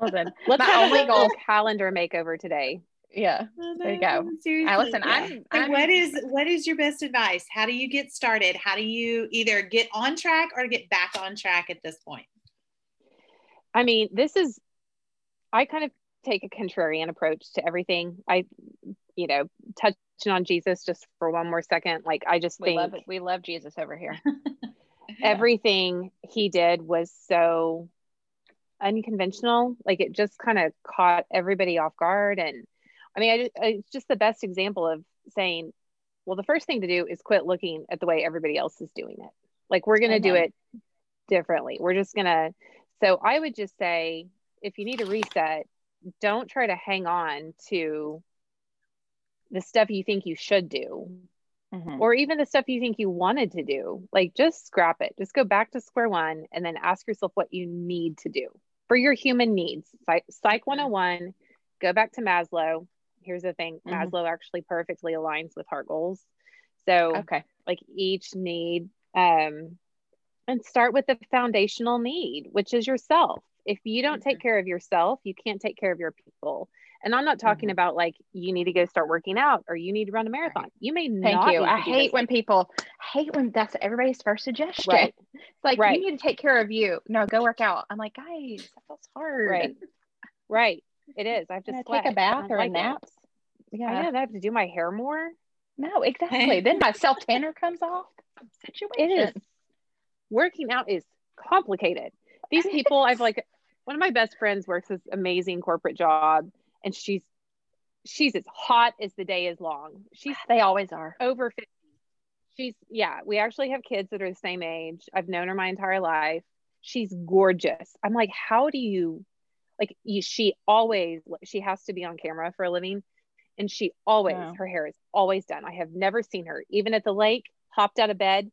well then, Let's My have only a little goal- calendar makeover today. yeah. Oh, there you go. Seriously. I listen. Yeah. I'm. I'm what is what is your best advice? How do you get started? How do you either get on track or get back on track at this point? I mean, this is, I kind of take a contrarian approach to everything. I, you know, touching on Jesus just for one more second. Like, I just we think love. We love Jesus over here. everything he did was so unconventional. Like, it just kind of caught everybody off guard. And I mean, I, just- it's just the best example of saying, well, the first thing to do is quit looking at the way everybody else is doing it. Like, we're going to do it differently. We're just going to, so I would just say, if you need a reset, don't try to hang on to the stuff you think you should do Mhm. or even the stuff you think you wanted to do. Like just scrap it. Just go back to square one and then ask yourself what you need to do for your human needs. Psych, Psych 101, go back to Maslow. Here's the thing Mhm. Maslow actually perfectly aligns with heart goals. So, Okay. like each need, um, and start with the foundational need, which is yourself. If you don't take care of yourself, you can't take care of your people. And I'm not talking Mhm. about like you need to go start working out or you need to run a marathon. You may Thank not. you. I hate when people hate when that's everybody's first suggestion. Right. It's like Right. you need to take care of you. No, go work out. I'm like, guys, that feels hard. Right. Right. It is. I have to take a bath or like a nap. I Yeah. know I have to do my hair more. No, exactly. then my self tanner comes off. Situation. It is. Working out is complicated. These people, I've like one of my best friends works this amazing corporate job, and she's she's as hot as the day is long. She's They always are. over 50. She's, yeah, we actually have kids that are the same age. I've known her my entire life. She's gorgeous. I'm like, how do you, like, you, she always, she has to be on camera for a living. And she always, Wow. her hair is always done. I have never seen her, even at the lake, hopped out of bed,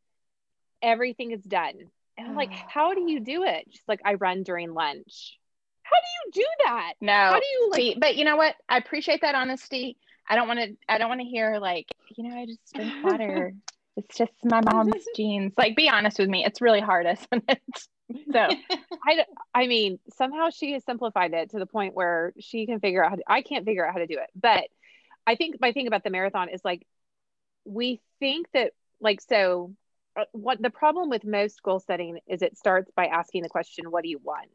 everything is done. And I'm like, how do you do it? She's like, I run during lunch. How do you do that? No. How do you like, See, but you know what? I appreciate that honesty. I don't want to. I don't want to hear like, you know, I just drink water. it's just my mom's genes. Like, be honest with me. It's really hard, isn't it? So I I mean, somehow she has simplified it to the point where she can figure out how to, I can't figure out how to do it. But I think my thing about the marathon is like, we think that, like, so uh, what the problem with most goal setting is it starts by asking the question, what do you want?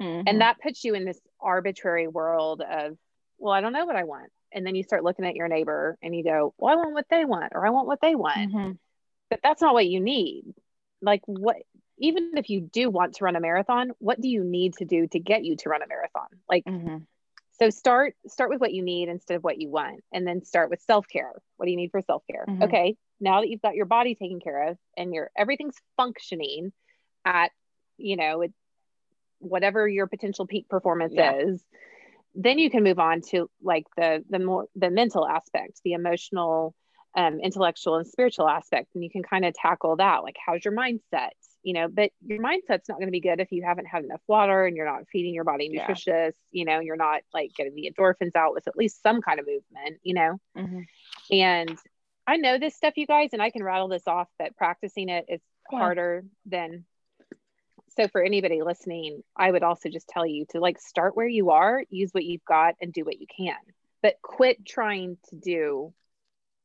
Mhm. And that puts you in this arbitrary world of, well, I don't know what I want. And then you start looking at your neighbor and you go, well, I want what they want, or I want what they want Mhm. but that's not what you need. Like what even if you do want to run a marathon, what do you need to do to get you to run a marathon? Like Mhm. so start start with what you need instead of what you want and then start with self-care. What do you need for self-care? Mhm. Okay, now that you've got your body taken care of and your everything's functioning at, you know, it, whatever your potential peak performance Yeah. is, then you can move on to like the the more the mental aspect, the emotional um, intellectual and spiritual aspect and you can kind of tackle that like how's your mindset you know but your mindset's not going to be good if you haven't had enough water and you're not feeding your body Yeah. nutritious you know you're not like getting the endorphins out with at least some kind of movement you know Mhm. and i know this stuff you guys and i can rattle this off but practicing it is Yeah. harder than so for anybody listening i would also just tell you to like start where you are use what you've got and do what you can. But quit trying to do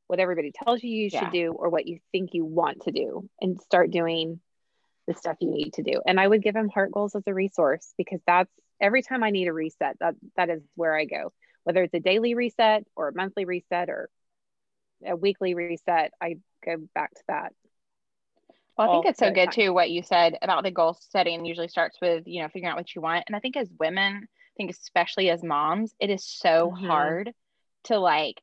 what everybody tells you you should do or what you think you want to do and start doing the stuff you need to do. And i would give him heart goals as a resource because that's every time i need a reset that that is where i go. Whether it's a daily reset or a monthly reset or a weekly reset i go back to that Well, I think it's so good time. too what you said about the goal setting usually starts with, you know, figuring out what you want. And I think as women, I think especially as moms, it is so Mhm. hard to like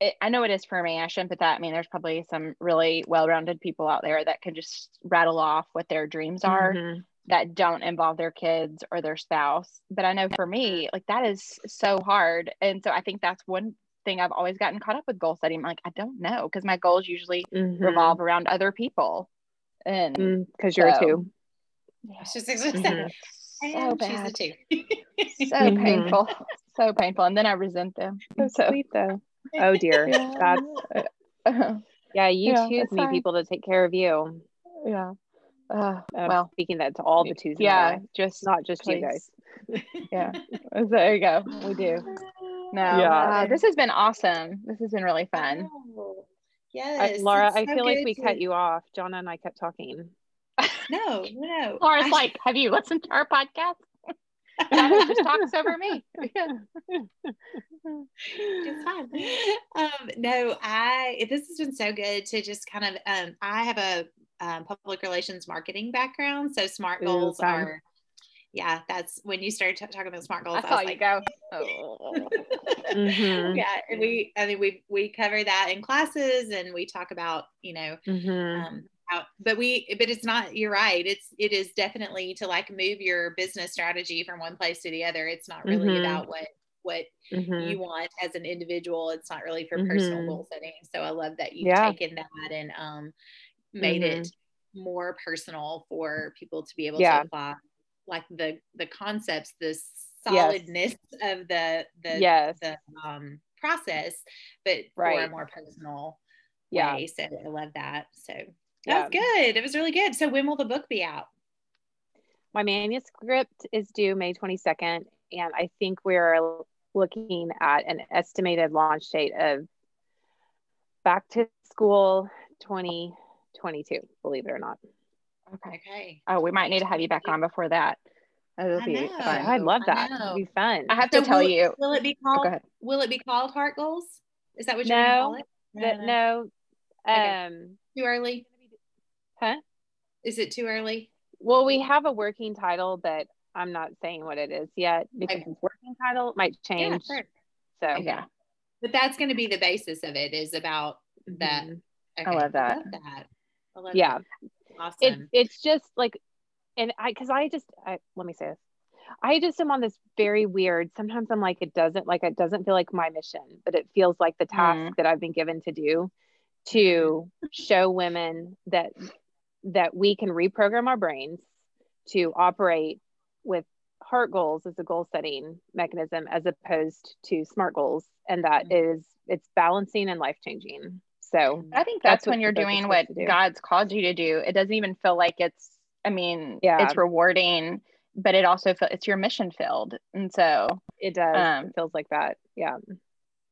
it, I know it is for me. I shouldn't put that. I mean, there's probably some really well-rounded people out there that can just rattle off what their dreams are Mhm. that don't involve their kids or their spouse. But I know for me, like that is so hard. And so I think that's one thing I've always gotten caught up with goal setting. I'm like, I don't know, because my goals usually Mhm. revolve around other people. And Mm, because you're So- a two I was just going to say, Mhm. so and she's bad, the two. so Mhm. painful, so painful. And then I resent them. so So sweet though oh dear that's yeah, yeah you Yeah, choose me fine. people to take care of you yeah. Uh, I'm well, speaking that to all the twos. yeah, life, just not just you guys. Yeah, so there you go. We do. No, Yeah. uh, this has been awesome. This has been really fun. Oh, I, yes. Laura, I so feel like we to- cut you off. Jonna and I kept talking. No, no. Laura's I- like, have you listened to our podcast? Jonna just talks over me. it's fine. Um, no, I this has been so good to just kind of um I have a um, public relations marketing background, so smart Ooh, goals fun. are yeah, that's when you started t- talking about smart goals. I I, saw was you like, go. Oh. Mhm. yeah, and we I mean we we cover that in classes and we talk about, you know, Mhm. um how, but we but it's not you're right it's it is definitely to like move your business strategy from one place to the other it's not really Mhm. about what what Mhm. you want as an individual it's not really for personal Mhm. goal setting so i love that you've Yeah. taken that and um made it more personal for people to be able Yeah. to apply like the the concepts the solidness of the the Yes. the um process but for a more personal Yeah. way. So I love that. So Yeah. that's good. It was really good. So when will the book be out? My manuscript is due May 22nd, and I think we're looking at an estimated launch date of back to school 2022, believe it or not. Okay. Okay. Oh, we might need to have you back on before that. That'll I be know. fun. I'd love that. It'd be fun. I have to tell will, you. Will it be Oh, called? go ahead. Will it be called Heart Goals? Is that what you're gonna No. call it? That- no, Okay. um, Too early? huh? Is it too early? Well, we have a working title, but I'm not saying what it is yet because Okay. working title might change. sure. So Yeah. But that's going to be the basis of it. Is about that. mhm. Okay. love that. I love that. I love Yeah. that. Awesome. it's it's just like and i because i just I, let me say this. I just am on this very weird sometimes i'm like it doesn't like it doesn't feel like my mission but it feels like the task Mm. that i've been given to do to show women that that we can reprogram our brains to operate with heart goals as a goal setting mechanism as opposed to smart goals. And that is it's balancing and life changing so I think That's that's, when you're the book is doing what do. God's called you to do. It doesn't even feel like it's, I mean, Yeah. it's rewarding, but it also feel it's your mission filled. And so it does Um, it feels like that yeah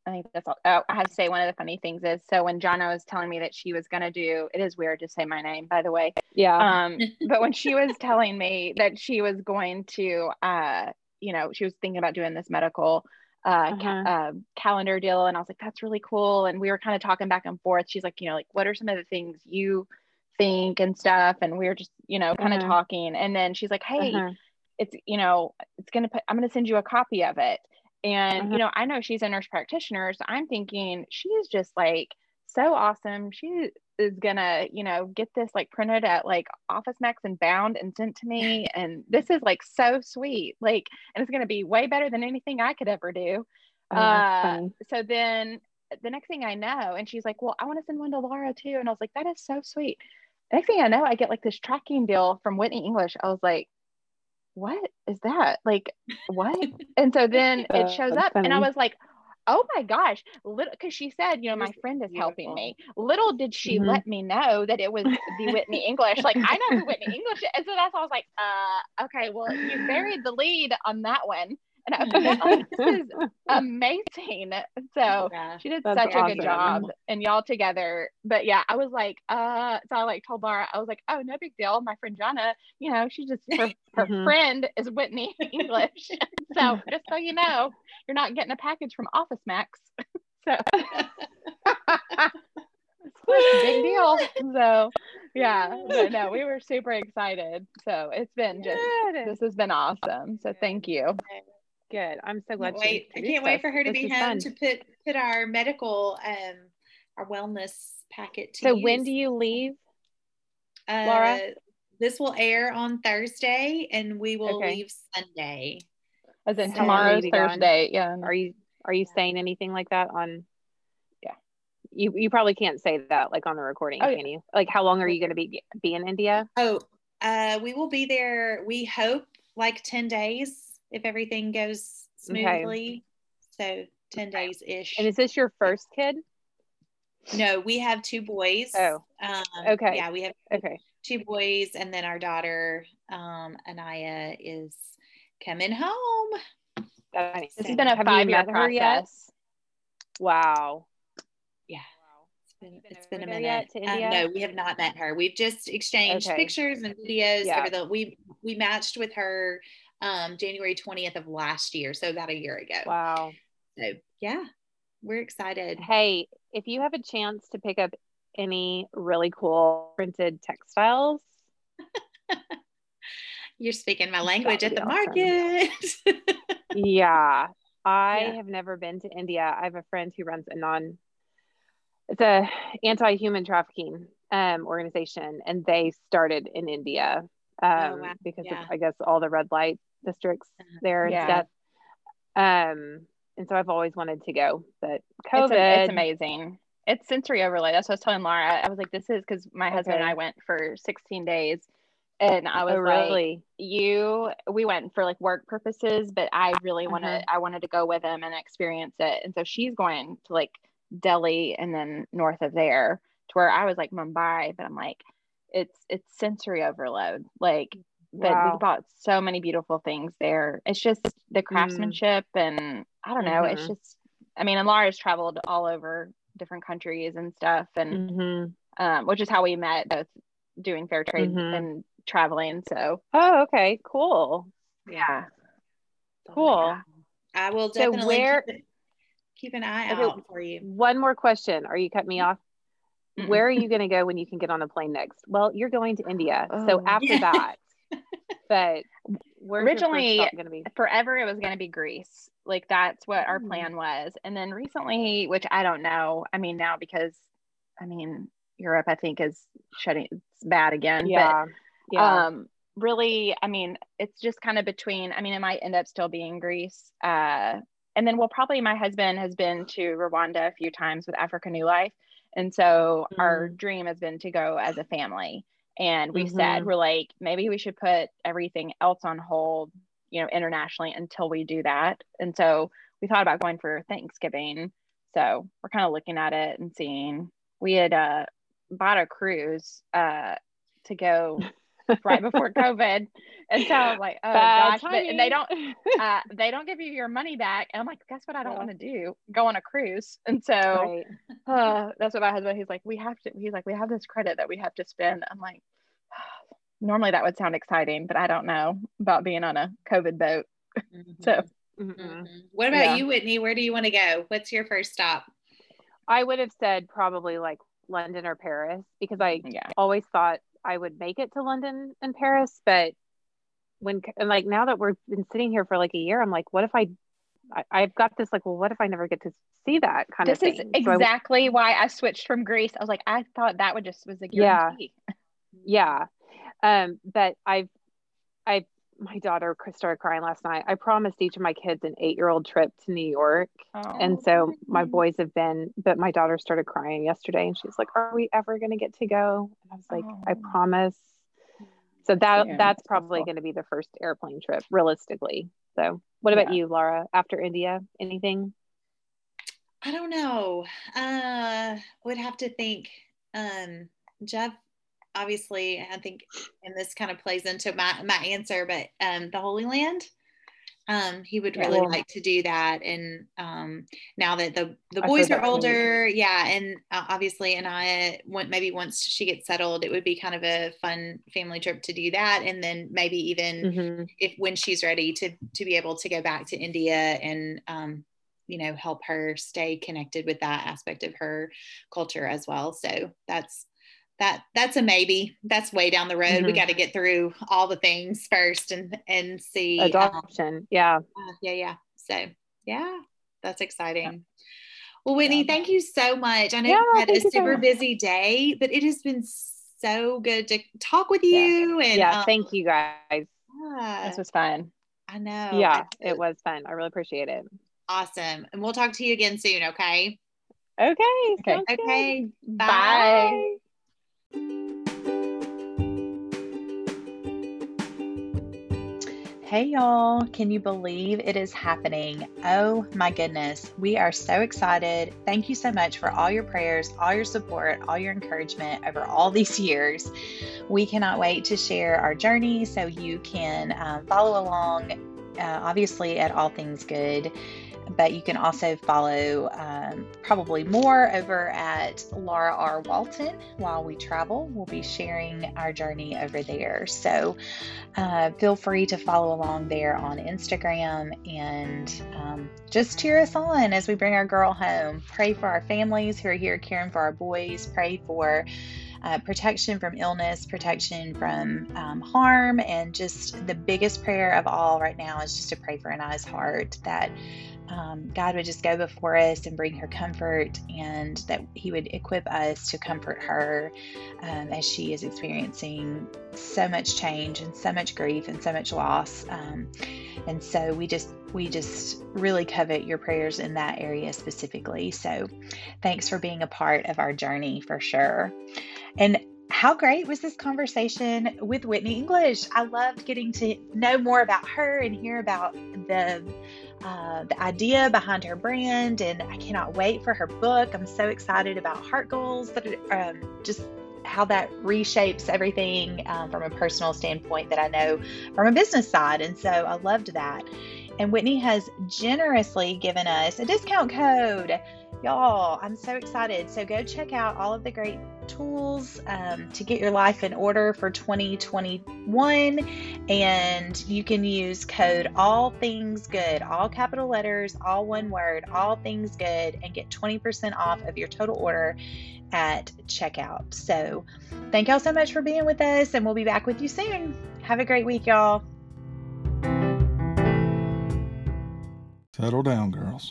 I think that's all. Oh, I have to say one of the funny things is so when Jonna was telling me that she was going to do, it is weird to say my name, by the way. yeah Um, but when she was telling me that she was going to, uh, you know, she was thinking about doing this medical uh, Uh-huh. uh, calendar deal, and I was like, that's really cool. And we were kind of talking back and forth. She's like, you know, like what are some of the things you think and stuff, and we were just, you know, kind of Uh-huh. talking. And then she's like, hey, Uh-huh. it's you know it's gonna put i'm gonna send you a copy of it and Uh-huh. you know i know she's a nurse practitioner so i'm thinking she's just like so awesome. She is gonna you know get this like printed at like office max and bound and sent to me. And this is like so sweet. Like and it's gonna be way better than anything i could ever do. Oh, uh, so then the next thing i know and she's like well i want to send one to laura too. And i was like that is so sweet. The next thing i know i get like this tracking deal from whitney english. I was like what is that? Like, what? and so then it shows up, and I was like, oh my gosh, little, because she said, you know, my friend is helping me. Little did she Mhm. let me know that it was the Whitney English. Like, I know who Whitney English is. And so that's why I was like, uh, okay, well, you buried the lead on that one. And I was like, this is amazing. So Yeah. she did such a good job and y'all together. But yeah, I was like, uh, so I like told Laura, I was like, oh, no big deal. My friend Jonna, you know, she just, her, her Mhm. friend is Whitney English. so just so you know, you're not getting a package from Office Max. so it's a big deal. So yeah, but no, we were super excited. So it's been just, Good. this has been awesome. So thank you. Good. I'm so glad Can't wait. I can't wait us. for her to This be is home fun. to put put our medical um our wellness packet to So when do you leave? uh, Laura? This will air on Thursday and we will Okay. leave Sunday. As in So- How long tomorrow's you gone? Thursday. Yeah. Are you are you saying anything like that on? Yeah. You you probably can't say that like on the recording, Oh, yeah. can you? Like how long are you going to be be in India? Oh, uh, we will be there. We hope like ten days if everything goes Okay. smoothly. So ten days ish. And is this your first kid? No, we have two boys. Oh, Um, okay. Yeah, we have Okay. two boys, and then our daughter um, Anaya is coming home. Nice. This has been a five year met her yet? process. Wow. Yeah. It's been, it's been a minute. yet to Um, no, we have not met her. We've just exchanged Okay. pictures and videos Yeah. over the we we matched with her um January 20th of last year, so about a year ago. Wow. So yeah, we're excited. Hey, if you have a chance to pick up any really cool printed textiles, You're speaking my language at the awesome. market. yeah. I Yeah. have never been to India. I have a friend who runs a non it's a anti-human trafficking um, organization and they started in India um, wow. because Yeah. of I guess all the red light districts Uh-huh. there and Yeah. stuff. Um and so I've always wanted to go, but It's, COVID a- it's amazing. It's sensory overload. That's what I was telling Laura. I was like, this is because my husband and I went for 16 days. And I was Oh, like, really? you, we went for like work purposes, but I really wanted, Uh-huh. I wanted to go with him and experience it. And so she's going to like Delhi and then north of there to where I was like Mumbai, but I'm like, it's, it's sensory overload. Like, but Wow. we bought so many beautiful things there. It's just Mm. the craftsmanship and I don't know. It's Mhm. just, I mean, and Laura's traveled all over different countries and stuff, and Mhm. um, which is how we met, both doing fair trade Mhm. and traveling. So Oh, okay, cool. yeah, Cool. I will So definitely where- keep, keep an eye Okay. out for you. One more question. Are you cut me off? Mm-mm. Where are you going to go when you can get on a plane next? Well, you're going to India. so Oh. after Yeah. that, but Originally- going to be? forever it was going to be Greece. Like that's what our Mm. plan was, and then recently, which I don't know. I mean, now because, I mean, Europe I think is shutting. It's bad again. but Yeah, yeah. um really i mean it's just kind of between i mean it might end up still being greece uh and then we'll probably my husband has been to rwanda a few times with africa new life and so our dream has been to go as a family. And we said Mhm. we're like maybe we should put everything else on hold you know internationally until we do that. And so we thought about going for thanksgiving. So we're kind of looking at it and seeing. We had uh bought a cruise uh to go right before COVID. And so I was like, oh Bad gosh, but and they don't uh, they don't give you your money back. And I'm like, guess what I don't Yeah. want to do? Go on a cruise. And so right. uh, that's what my husband he's like, we have to he's like, we have this credit that we have to spend. I'm like, normally that would sound exciting, but I don't know about being on a COVID boat. So Mm-mm. Mhm. What about Yeah. you, Whitney? Where do you want to go? What's your first stop? I would have said probably like London or Paris because I yeah. always thought I would make it to London and Paris, but when and like now that we've been sitting here for like a year, I'm like, what if I, I I've got this like, well, what if I never get to see that kind This of is thing? So I- exactly why I switched from Greece. I was like, I thought that would just was a Yeah. guarantee. yeah, um, but I've, my daughter started crying last night. I promised each of my kids an eight-year-old trip to New York, and so my Oh. boys have been, but my daughter started crying yesterday, and she's like, "Are we ever going to get to go?" And I was like, "I Oh. promise." So that Soon. that's That's probably going to be the first airplane trip, realistically. So, what about Yeah. you, Laura? After India, anything? I don't know. Uh, would have to think. Um, Jeff, obviously, I think, and this kind of plays into my my answer, but um, the Holy Land. Um, he would really Yeah. like to do that, and um, now that the the boys are older, yeah, and uh, obviously, and I want maybe once she gets settled, it would be kind of a fun family trip to do that, and then maybe even Mhm. if when she's ready to to be able to go back to India and um, you know help her stay connected with that aspect of her culture as well. So that's that that's a maybe. That's way down the road. We Mhm. got to get through all the things first and and see. um, Adoption, yeah. uh, yeah, yeah. So yeah, that's exciting. Well, Whitney, thank you so much. I know Yeah, you had a you so super busy day, but it has been so good to talk with Yeah. you. And yeah, um, thank you guys. yeah, This was fun. I know. yeah, I- it was fun. I really appreciate it. Awesome. And we'll talk to you again soon, okay? Okay. Okay. Okay. Bye. Hey y'all, can you believe it is happening? Oh my goodness, we are so excited. Thank you so much for all your prayers, all your support, all your encouragement over all these years. We cannot wait to share our journey so you can um, follow along, uh, obviously, at All Things Good but you can also follow um, probably more over at Laura R. Walton while we travel. We'll be sharing our journey over there. So uh, feel free to follow along there on Instagram and um, just cheer us on as we bring our girl home. Pray for our families who are here caring for our boys. Pray for uh, protection from illness, protection from um, harm, and just the biggest prayer of all right now is just to pray for Anaya's heart that um, God would just go before us and bring her comfort, and that He would equip us to comfort her um, as she is experiencing so much change and so much grief and so much loss. Um, and so we just we just really covet your prayers in that area specifically. So thanks for being a part of our journey for sure. And how great was this conversation with Whitney English? I loved getting to know more about her and hear about the uh, the idea behind her brand, and I cannot wait for her book. I'm so excited about Heart Goals, that um, just how that reshapes everything um, from a personal standpoint that I know from a business side. And so I loved that. And Whitney has generously given us a discount code. Y'all, I'm so excited. So go check out all of the great tools um, to get your life in order for 2021. And you can use code All Things Good, all capital letters, all one word, All Things Good, and get 20% off of your total order at checkout. So thank y'all so much for being with us, and we'll be back with you soon. Have a great week, y'all. Settle down, girls.